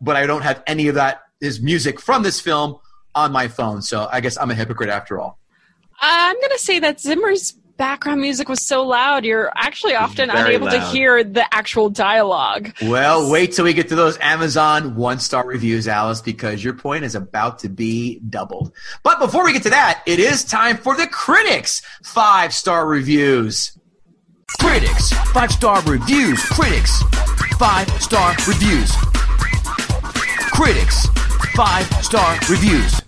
But I don't have any of that, his music from this film on my phone. So I guess I'm a hypocrite after all. I'm going to say that Zimmer's background music was so loud, you're actually often very unable to hear the actual dialogue. Well, wait till we get to those Amazon one star reviews, Alice, because your point is about to be doubled. But before we get to that, it is time for the critics five star reviews. Critics five star reviews. Critics five star reviews. Critics five star reviews.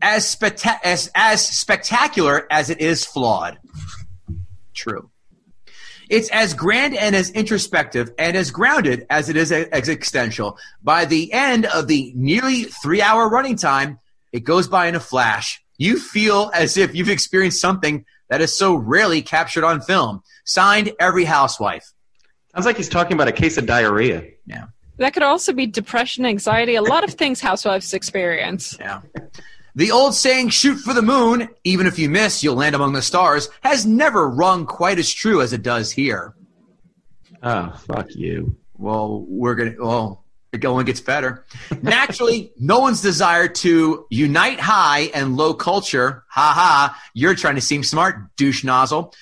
As, specta- as, as spectacular as it is flawed. True. It's as grand and as introspective and as grounded as it is existential. By the end of the nearly three hour running time, it goes by in a flash. You feel as if you've experienced something that is so rarely captured on film. Signed, every housewife. Sounds like he's talking about a case of diarrhea. Yeah. That could also be depression, anxiety, a lot of things housewives experience. Yeah. The old saying, shoot for the moon, even if you miss, you'll land among the stars, has never rung quite as true as it does here. Oh, fuck you. well, we're gonna. Well, it only gets better. Naturally, Nolan's desire to unite high and low culture. Ha ha! You're trying to seem smart, douche nozzle.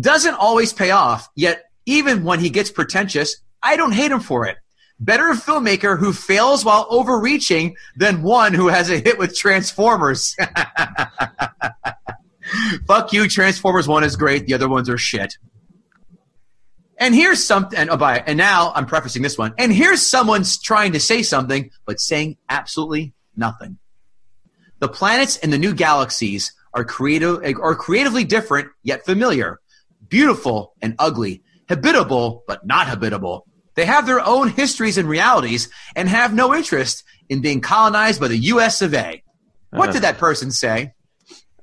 Doesn't always pay off. Yet, even when he gets pretentious, I don't hate him for it. Better filmmaker who fails while overreaching than one who has a hit with Transformers. Fuck you, Transformers 1 is great, the other ones are shit. And here's something, and, oh, by, and now I'm prefacing this one. And here's someone's trying to say something, but saying absolutely nothing. The planets and the new galaxies are creative, are creatively different yet familiar, beautiful and ugly, habitable but not habitable. They have their own histories and realities, and have no interest in being colonized by the U.S. of A. What Uh. did that person say?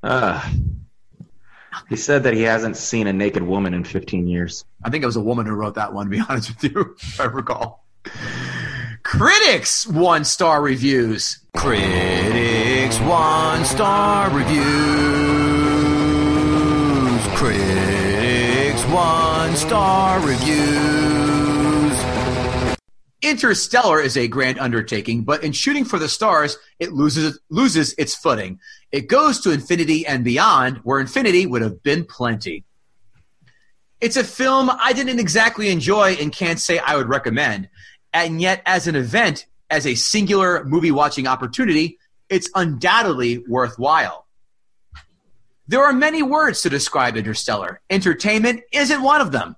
Uh, he said that he hasn't seen a naked woman in 15 years. I think it was a woman who wrote that one, to be honest with you, if I recall. Critics one star reviews. Critics one star reviews. Critics one star reviews. Interstellar is a grand undertaking, but in shooting for the stars, it loses loses its footing. It goes to infinity and beyond, where infinity would have been plenty. It's a film I didn't exactly enjoy and can't say I would recommend. And yet, as an event, as a singular movie watching opportunity, it's undoubtedly worthwhile. There are many words to describe Interstellar. Entertainment isn't one of them.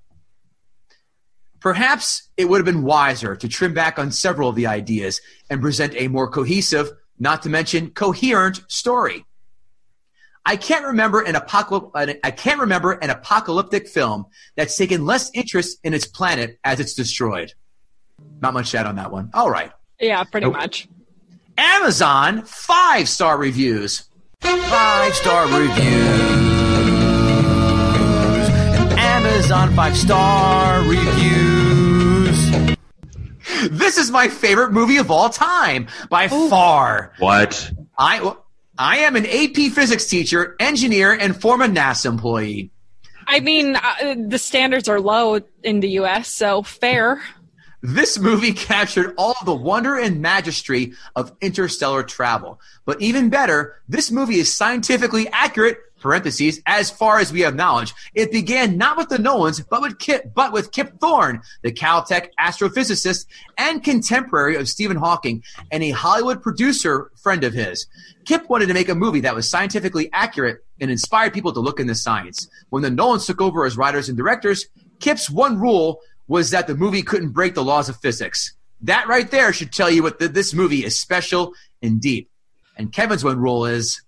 Perhaps it would have been wiser to trim back on several of the ideas and present a more cohesive, not to mention coherent story. I can't remember an apocalyptic. I can't remember an apocalyptic film that's taken less interest in its planet as it's destroyed. Not much to add on that one. All right. Yeah, pretty Nope. much. Amazon five star reviews. Five star reviews. Amazon five star reviews. This is my favorite movie of all time by far. What? I I am an AP physics teacher, engineer, and former NASA employee. I mean, uh, the standards are low in the U.S., so fair. This movie captured all the wonder and majesty of interstellar travel. But even better, this movie is scientifically accurate, parentheses, as far as we have knowledge. It began not with the Nolans, but with Kip, but with Kip Thorne, the Caltech astrophysicist and contemporary of Stephen Hawking, and a Hollywood producer friend of his. Kip wanted to make a movie that was scientifically accurate and inspired people to look into science. When the Nolans took over as writers and directors, Kip's one rule was that the movie couldn't break the laws of physics. That right there should tell you what th- this movie is special and deep. And Kevin's one rule is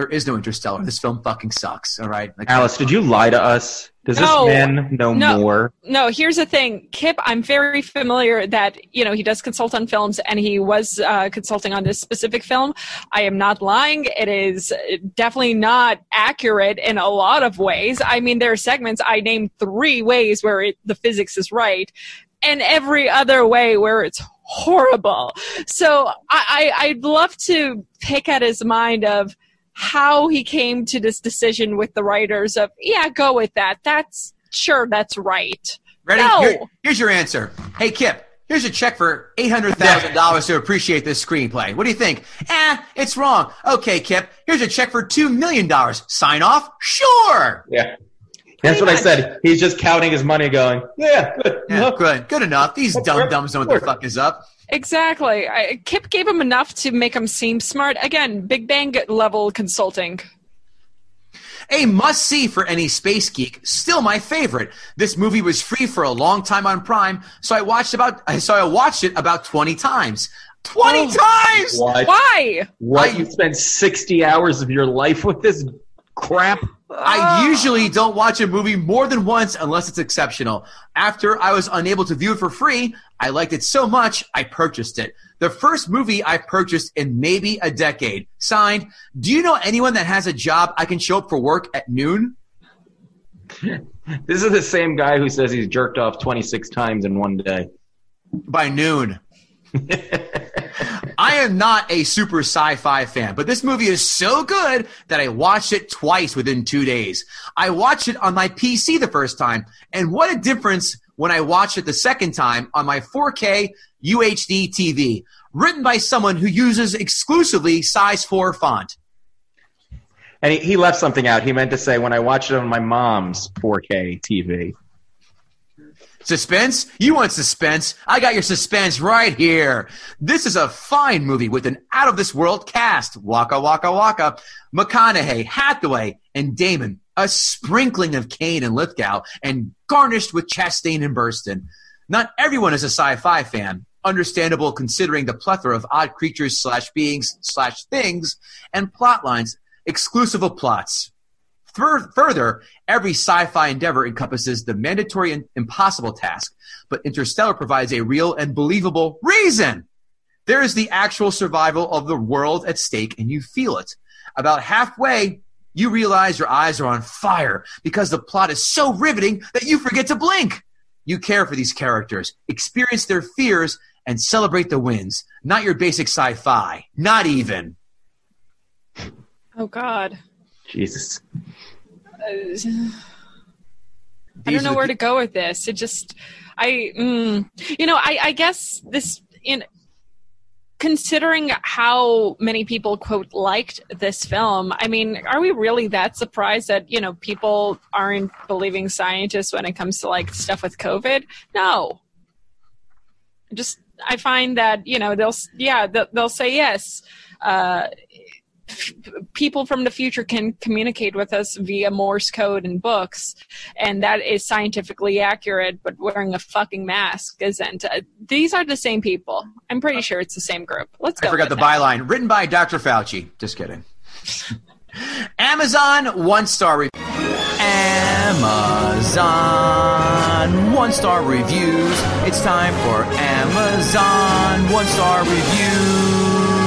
there is no Interstellar. This film fucking sucks. All right, Like- Alice, did you lie to us? Does No. this man know No. more? No, here's the thing. Kip, I'm very familiar that, you know, he does consult on films and he was uh, consulting on this specific film. I am not lying. It is definitely not accurate in a lot of ways. I mean, there are segments, I named three ways where it, the physics is right and every other way where it's horrible. So I, I, I'd love to pick at his mind of how he came to this decision with the writers of, yeah, go with that. That's sure, that's right. Ready? No. Here- here's your answer. Hey, Kip, here's a check for $800,000 to appreciate this screenplay. What do you think? Eh, it's wrong. Okay, Kip, here's a check for $2 million. Sign off? Sure. Yeah. That's what I said. He's just counting his money, going, "Yeah, good, Yeah, good. Good enough. These dumb dumbs know what the fuck is up. Exactly. I, Kip gave him enough to make him seem smart. Again, Big Bang level consulting. A must see for any space geek. Still my favorite. This movie was free for a long time on Prime, so I watched about so I watched it about 20 times. 20 Oh. times! What? Why? What? I- you spent sixty hours of your life with this crap? I ah. usually don't watch a movie more than once unless it's exceptional. After I was unable to view it for free, I liked it so much I purchased it. The first movie I purchased in maybe a decade. Signed, do you know anyone that has a job I can show up for work at noon? This is the same guy who says he's jerked off twenty six times in one day. By noon. I am not a super sci-fi fan, but this movie is so good that I watched it twice within two days. I watched it on my PC the first time, and what a difference when I watched it the second time on my 4K UHD TV, written by someone who uses exclusively size 4 font. And he left something out. He meant to say when I watched it on my mom's 4K TV. Suspense? You want suspense? I got your suspense right here. This is a fine movie with an out of this world cast. Waka Waka Waka, McConaughey, Hathaway, and Damon. A sprinkling of Caine and Lithgow, and garnished with Chastain and Burstyn. Not everyone is a sci-fi fan. Understandable considering the plethora of odd creatures slash beings slash things and plot lines exclusive of plots. Fur- Further, every sci-fi endeavor encompasses the mandatory and impossible task, but Interstellar provides a real and believable reason. There is the actual survival of the world at stake, and you feel it. About halfway, you realize your eyes are on fire because the plot is so riveting that you forget to blink. You care for these characters, experience their fears, and celebrate the wins. Not your basic sci-fi. Not even. Oh God. Jesus. I don't know where to go with this. It just, I, mm, you know, I, I guess this in considering how many people quote liked this film. I mean, are we really that surprised that you know people aren't believing scientists when it comes to like stuff with COVID? No. Just I find that you know they'll yeah they'll, they'll say yes. Uh, f- people from the future can communicate with us via Morse code and books, and that is scientifically accurate. But wearing a fucking mask isn't. Uh, these are the same people. I'm pretty sure it's the same group. Let's go. I forgot the that. byline. Written by Dr. Fauci. Just kidding. Amazon one star review. Amazon one star reviews. It's time for Amazon one star reviews.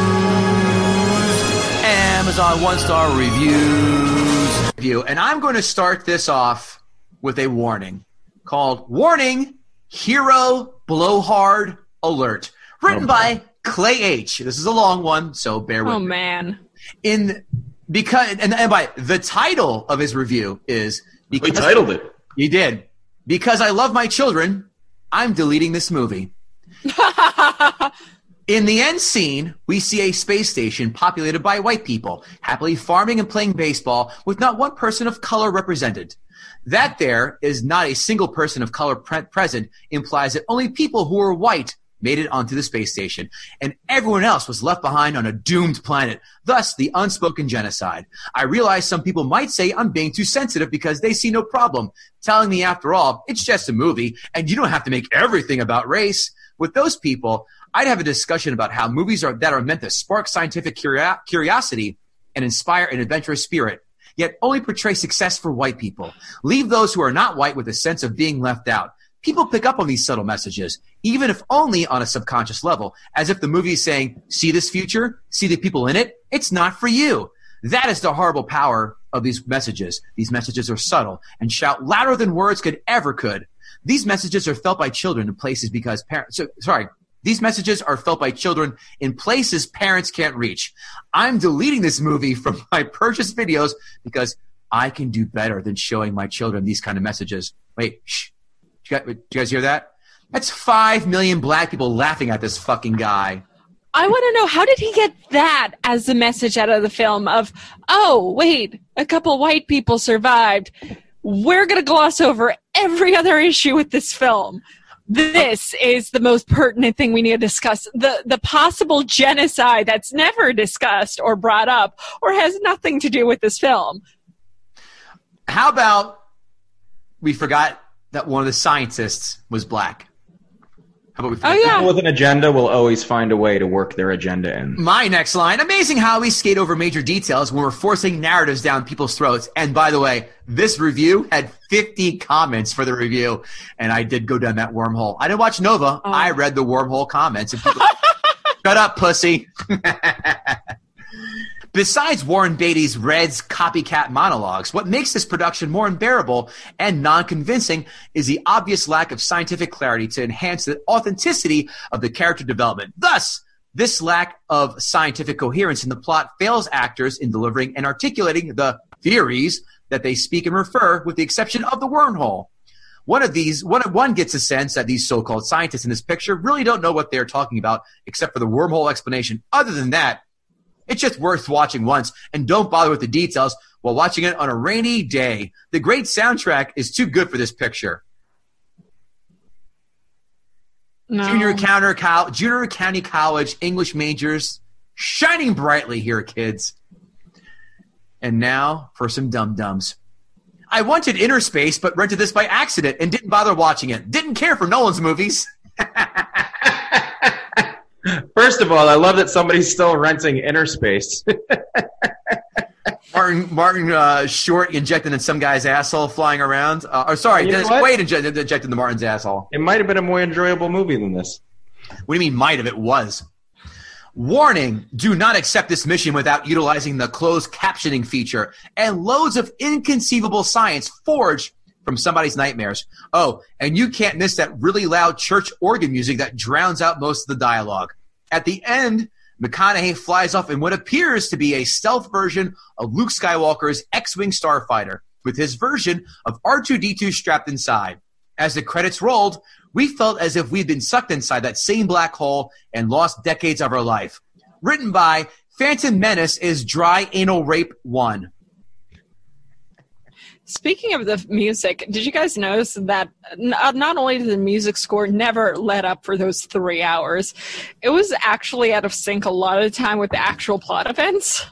Amazon one star reviews. Review. And I'm going to start this off with a warning called Warning Hero Blowhard Alert. Written oh, by Clay H. This is a long one, so bear oh, with Oh me Oh, man. in because and, and by the title of his review is We because titled it. he did because I love my children. I'm deleting this movie. In the end scene, we see a space station populated by white people, happily farming and playing baseball with not one person of color represented. That there is not a single person of color pre- present implies that only people who are white made it onto the space station, and everyone else was left behind on a doomed planet, thus the unspoken genocide. I realize some people might say I'm being too sensitive because they see no problem, telling me after all, it's just a movie, and you don't have to make everything about race. With those people, I'd have a discussion about how movies are that are meant to spark scientific curio- curiosity and inspire an adventurous spirit, yet only portray success for white people. Leave those who are not white with a sense of being left out. People pick up on these subtle messages, even if only on a subconscious level, as if the movie is saying, see this future? See the people in it? It's not for you. That is the horrible power of these messages. These messages are subtle and shout louder than words could ever could. These messages are felt by children in places because parents, so, sorry, these messages are felt by children in places parents can't reach. I'm deleting this movie from my purchase videos because I can do better than showing my children these kind of messages. Wait, shh. Did you guys, hear that? That's five million black people laughing at this fucking guy. I want to know how did he get that as the message out of the film of, oh, wait, a couple white people survived. We're going to gloss over every other issue with this film. This is the most pertinent thing we need to discuss. The the possible genocide that's never discussed or brought up or has nothing to do with this film. How about we forgot that one of the scientists was black? How about we Oh yeah. People with an agenda will always find a way to work their agenda in. My next line amazing how we skate over major details when we're forcing narratives down people's throats. And by the way, this review had 50 comments for the review, and I did go down that wormhole. I didn't watch Nova, oh. I read the wormhole comments. And people, Shut up, pussy. Besides Warren Beatty's Reds copycat monologues, what makes this production more unbearable and non convincing is the obvious lack of scientific clarity to enhance the authenticity of the character development. Thus, this lack of scientific coherence in the plot fails actors in delivering and articulating the theories that they speak and refer, with the exception of the wormhole. One of these, one, one gets a sense that these so-called scientists in this picture really don't know what they're talking about, except for the wormhole explanation. Other than that, it's just worth watching once, and don't bother with the details while watching it on a rainy day. The great soundtrack is too good for this picture. No. Junior Counter Col- Junior County College English majors shining brightly here, kids. And now for some dum dums. I wanted Innerspace, but rented this by accident and didn't bother watching it. Didn't care for Nolan's movies. First of all, I love that somebody's still renting Innerspace. Martin Martin uh, Short injected in some guy's asshole flying around. Uh, or sorry, You Dennis? Quaid injected, injected into Martin's asshole. it might have been a more enjoyable movie than this. What do you mean might have? It was. Warning, do not accept this mission without utilizing the closed captioning feature and loads of inconceivable science forged from somebody's nightmares. Oh, and you can't miss that really loud church organ music that drowns out most of the dialogue. At the end, McConaughey flies off in what appears to be a stealth version of Luke Skywalker's X-Wing starfighter, with his version of R2D2 strapped inside. As the credits rolled, we felt as if we'd been sucked inside that same black hole and lost decades of our life. Written by Phantom Menace is Dry Anal Rape 1. Speaking of the music, did you guys notice that uh, not only did the music score never let up for those three hours, it was actually out of sync a lot of the time with the actual plot events?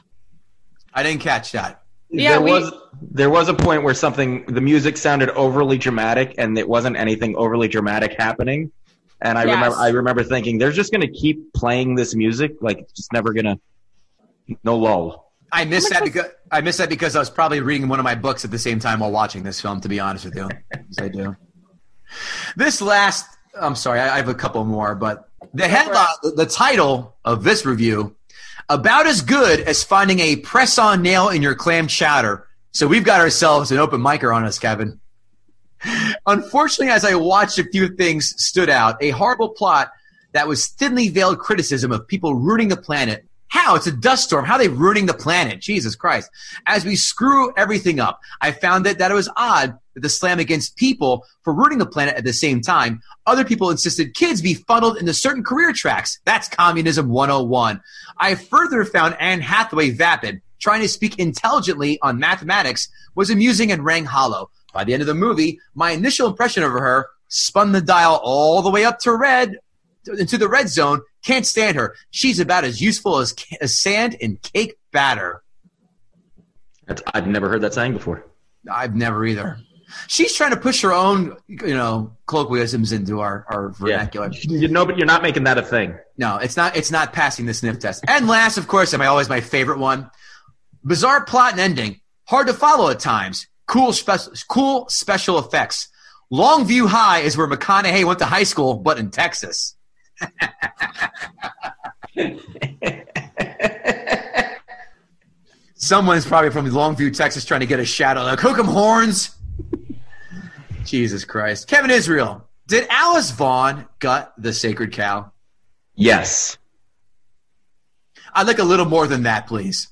I didn't catch that. Yeah, there we- was there was a point where something the music sounded overly dramatic and it wasn't anything overly dramatic happening. And I Yes. remember I remember thinking they're just gonna keep playing this music, like it's just never gonna no lull. I missed How that because I missed that because I was probably reading one of my books at the same time while watching this film. To be honest with you, I do. This last, I'm sorry, I I have a couple more, but the headline, the- the title of this review, about as good as finding a press-on nail in your clam chowder. So we've got ourselves an open micer on us, Kevin. Unfortunately, as I watched, a few things stood out. A horrible plot that was thinly veiled criticism of people ruining the planet. How? It's a dust storm. How are they ruining the planet? Jesus Christ. As we screw everything up, I found that, that it was odd that the slam against people for ruining the planet at the same time, other people insisted kids be funneled into certain career tracks. That's communism 101. I further found Anne Hathaway vapid. Trying to speak intelligently on mathematics was amusing and rang hollow. By the end of the movie, my initial impression of her spun the dial all the way up to red, into the red zone. Can't stand her. She's about as useful as, as sand in cake batter. That's, I've never heard that saying before. I've never either. She's trying to push her own, you know, colloquialisms into our, our vernacular. You know, but you're not making that a thing. No, it's not. It's not passing the sniff test. And last, of course, am I always my favorite one? Bizarre plot and ending, hard to follow at times. Cool, special, cool special effects. Longview High is where McConaughey went to high school, but in Texas. Someone's probably from Longview, Texas, trying to get a shadow. Like, hook 'em horns. Jesus Christ. Kevin Israel, did Alice Vaughn gut the sacred cow? Yes. I'd like a little more than that, please.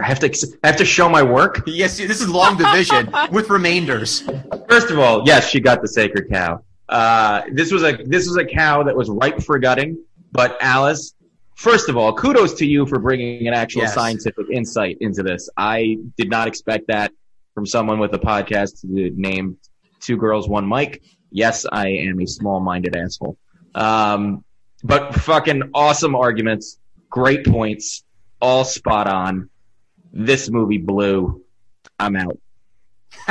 I have to I have to show my work. Yes, this is long division with remainders. First of all, yes, she got the sacred cow. Uh, this was a this was a cow that was ripe for gutting. But Alice, first of all, kudos to you for bringing an actual Yes. scientific insight into this. I did not expect that from someone with a podcast named Two Girls One Mic. Yes, I am a small-minded asshole. Um, but fucking awesome arguments, great points, all spot on. This movie blew. I'm out.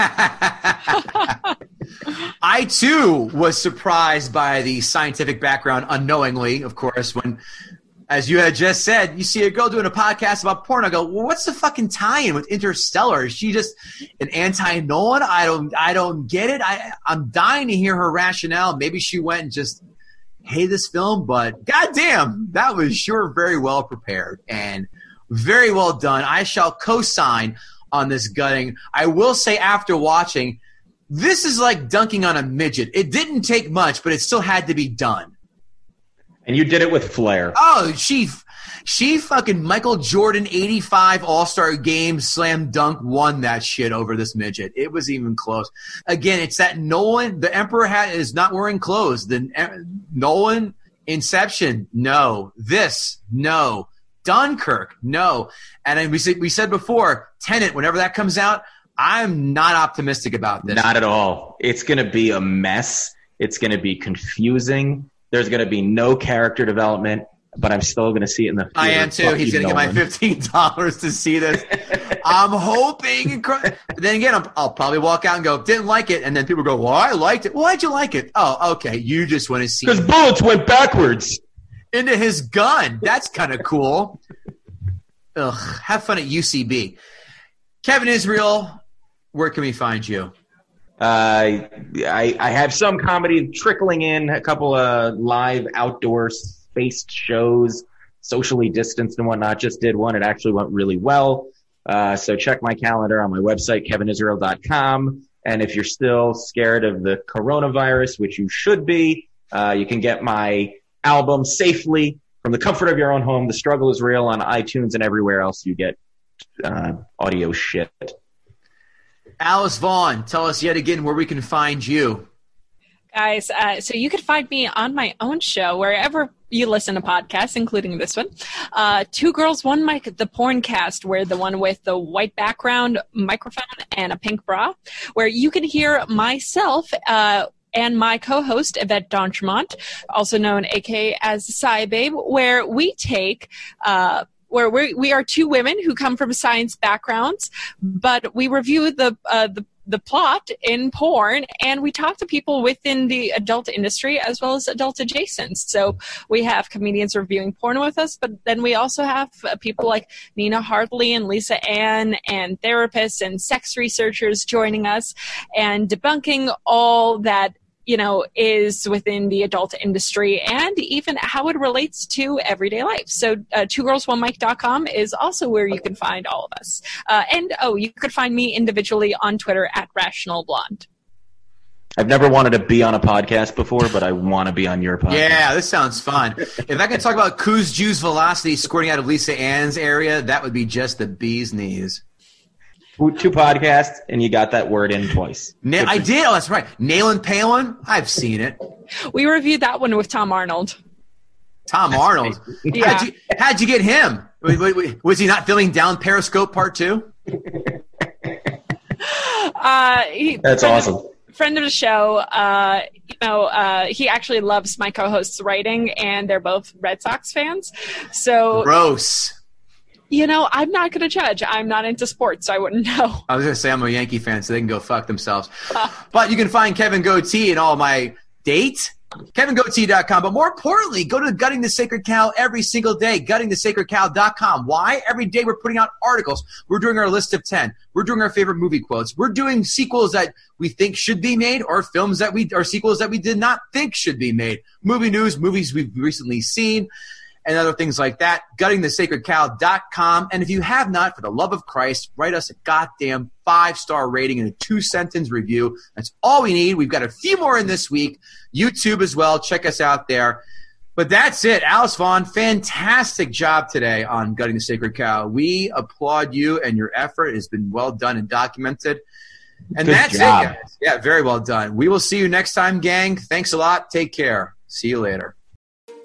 I too was surprised by the scientific background unknowingly, of course, when as you had just said, you see a girl doing a podcast about porn. I go, well, what's the fucking tie-in with Interstellar? Is she just an anti-Nolan? I don't, I don't get it. I, I'm dying to hear her rationale. Maybe she went and just hated this film, but goddamn, that was sure very well prepared and very well done. I shall co-sign on this gutting. I will say after watching, this is like dunking on a midget. It didn't take much, but it still had to be done. And you did it with flair. Oh, she, she fucking Michael Jordan 85 All Star Game slam dunk won that shit over this midget. It was even close. Again, it's that Nolan, the Emperor hat is not wearing clothes. The eh, Nolan Inception, no. This, no. Dunkirk, no. And we said, we said before, Tenet, whenever that comes out, I'm not optimistic about this. Not at all. It's going to be a mess. It's going to be confusing. There's going to be no character development, but I'm still going to see it in the. Theater. I am too. Fuck He's going to get my fifteen dollars to see this. I'm hoping. and Then again, I'm, I'll probably walk out and go, "Didn't like it," and then people go, "Well, I liked it." Why'd you like it? Oh, okay. You just want to see Because bullets went backwards. Into his gun. That's kind of cool. Ugh. Have fun at UCB. Kevin Israel, where can we find you? Uh, I, I have some comedy trickling in, a couple of live outdoor spaced shows, socially distanced and whatnot. Just did one. It actually went really well. Uh, so check my calendar on my website, kevinisrael.com. And if you're still scared of the coronavirus, which you should be, uh, you can get my album safely from the comfort of your own home. The struggle is real on iTunes and everywhere else you get uh, audio shit. Alice Vaughn, tell us yet again where we can find you. guys. Uh, so you could find me on my own show wherever you listen to podcasts, including this one. Uh, Two Girls, One Mic, the Porncast, where the one with the white background microphone and a pink bra, where you can hear myself. And my co-host Yvette d'Entremont, also known AK as SciBabe, where we take uh, where we we are two women who come from science backgrounds, but we review the uh, the the plot in porn and we talk to people within the adult industry as well as adult adjacent. So we have comedians reviewing porn with us, but then we also have uh, people like Nina Hartley and Lisa Ann and therapists and sex researchers joining us and debunking all that you know, is within the adult industry and even how it relates to everyday life. So, uh, twogirlsonemic.com is also where you can find all of us. Uh, and oh, you could find me individually on Twitter at Rational Blonde. I've never wanted to be on a podcast before, but I want to be on your podcast. Yeah, this sounds fun. if I could talk about Kuz Juice velocity squirting out of Lisa Ann's area, that would be just the bee's knees. Two two podcasts, and you got that word in twice. Na- I did. Oh, that's right. Nailing Palin. I've seen it. We reviewed that one with Tom Arnold. Tom Arnold. Yeah. How'd, you, how'd you get him? Wait, wait, wait. Was he not filming down Periscope Part Two? Uh, he, That's friend awesome. Of, friend of the show. Uh, you know, uh, he actually loves my co-host's writing, and they're both Red Sox fans. So Gross. You know, I'm not going to judge. I'm not into sports, so I wouldn't know. I was gonna say I'm a Yankee fan, so they can go fuck themselves. Ah. but you can find Kevin Goatee and all my dates. KevinGoatee.com. But more importantly, go to Gutting the Sacred Cow every single day. GuttingTheSacredCow.com. Why? Every day we're putting out articles. We're doing our list of 10. We're doing our favorite movie quotes. We're doing sequels that we think should be made or films that we, or sequels that we did not think should be made. Movie news, movies we've recently seen and other things like that. GuttingTheSacredCow.com. And if you have not, for the love of Christ, write us a goddamn five star rating and a two sentence review. That's all we need. We've got a few more in this week. YouTube as well. Check us out there. But that's it. Alice Vaughn, fantastic job today on Gutting the Sacred Cow. We applaud you and your effort. It has been well done and documented. And Good that's job. it, guys. Yeah, very well done. We will see you next time, gang. Thanks a lot. Take care. See you later.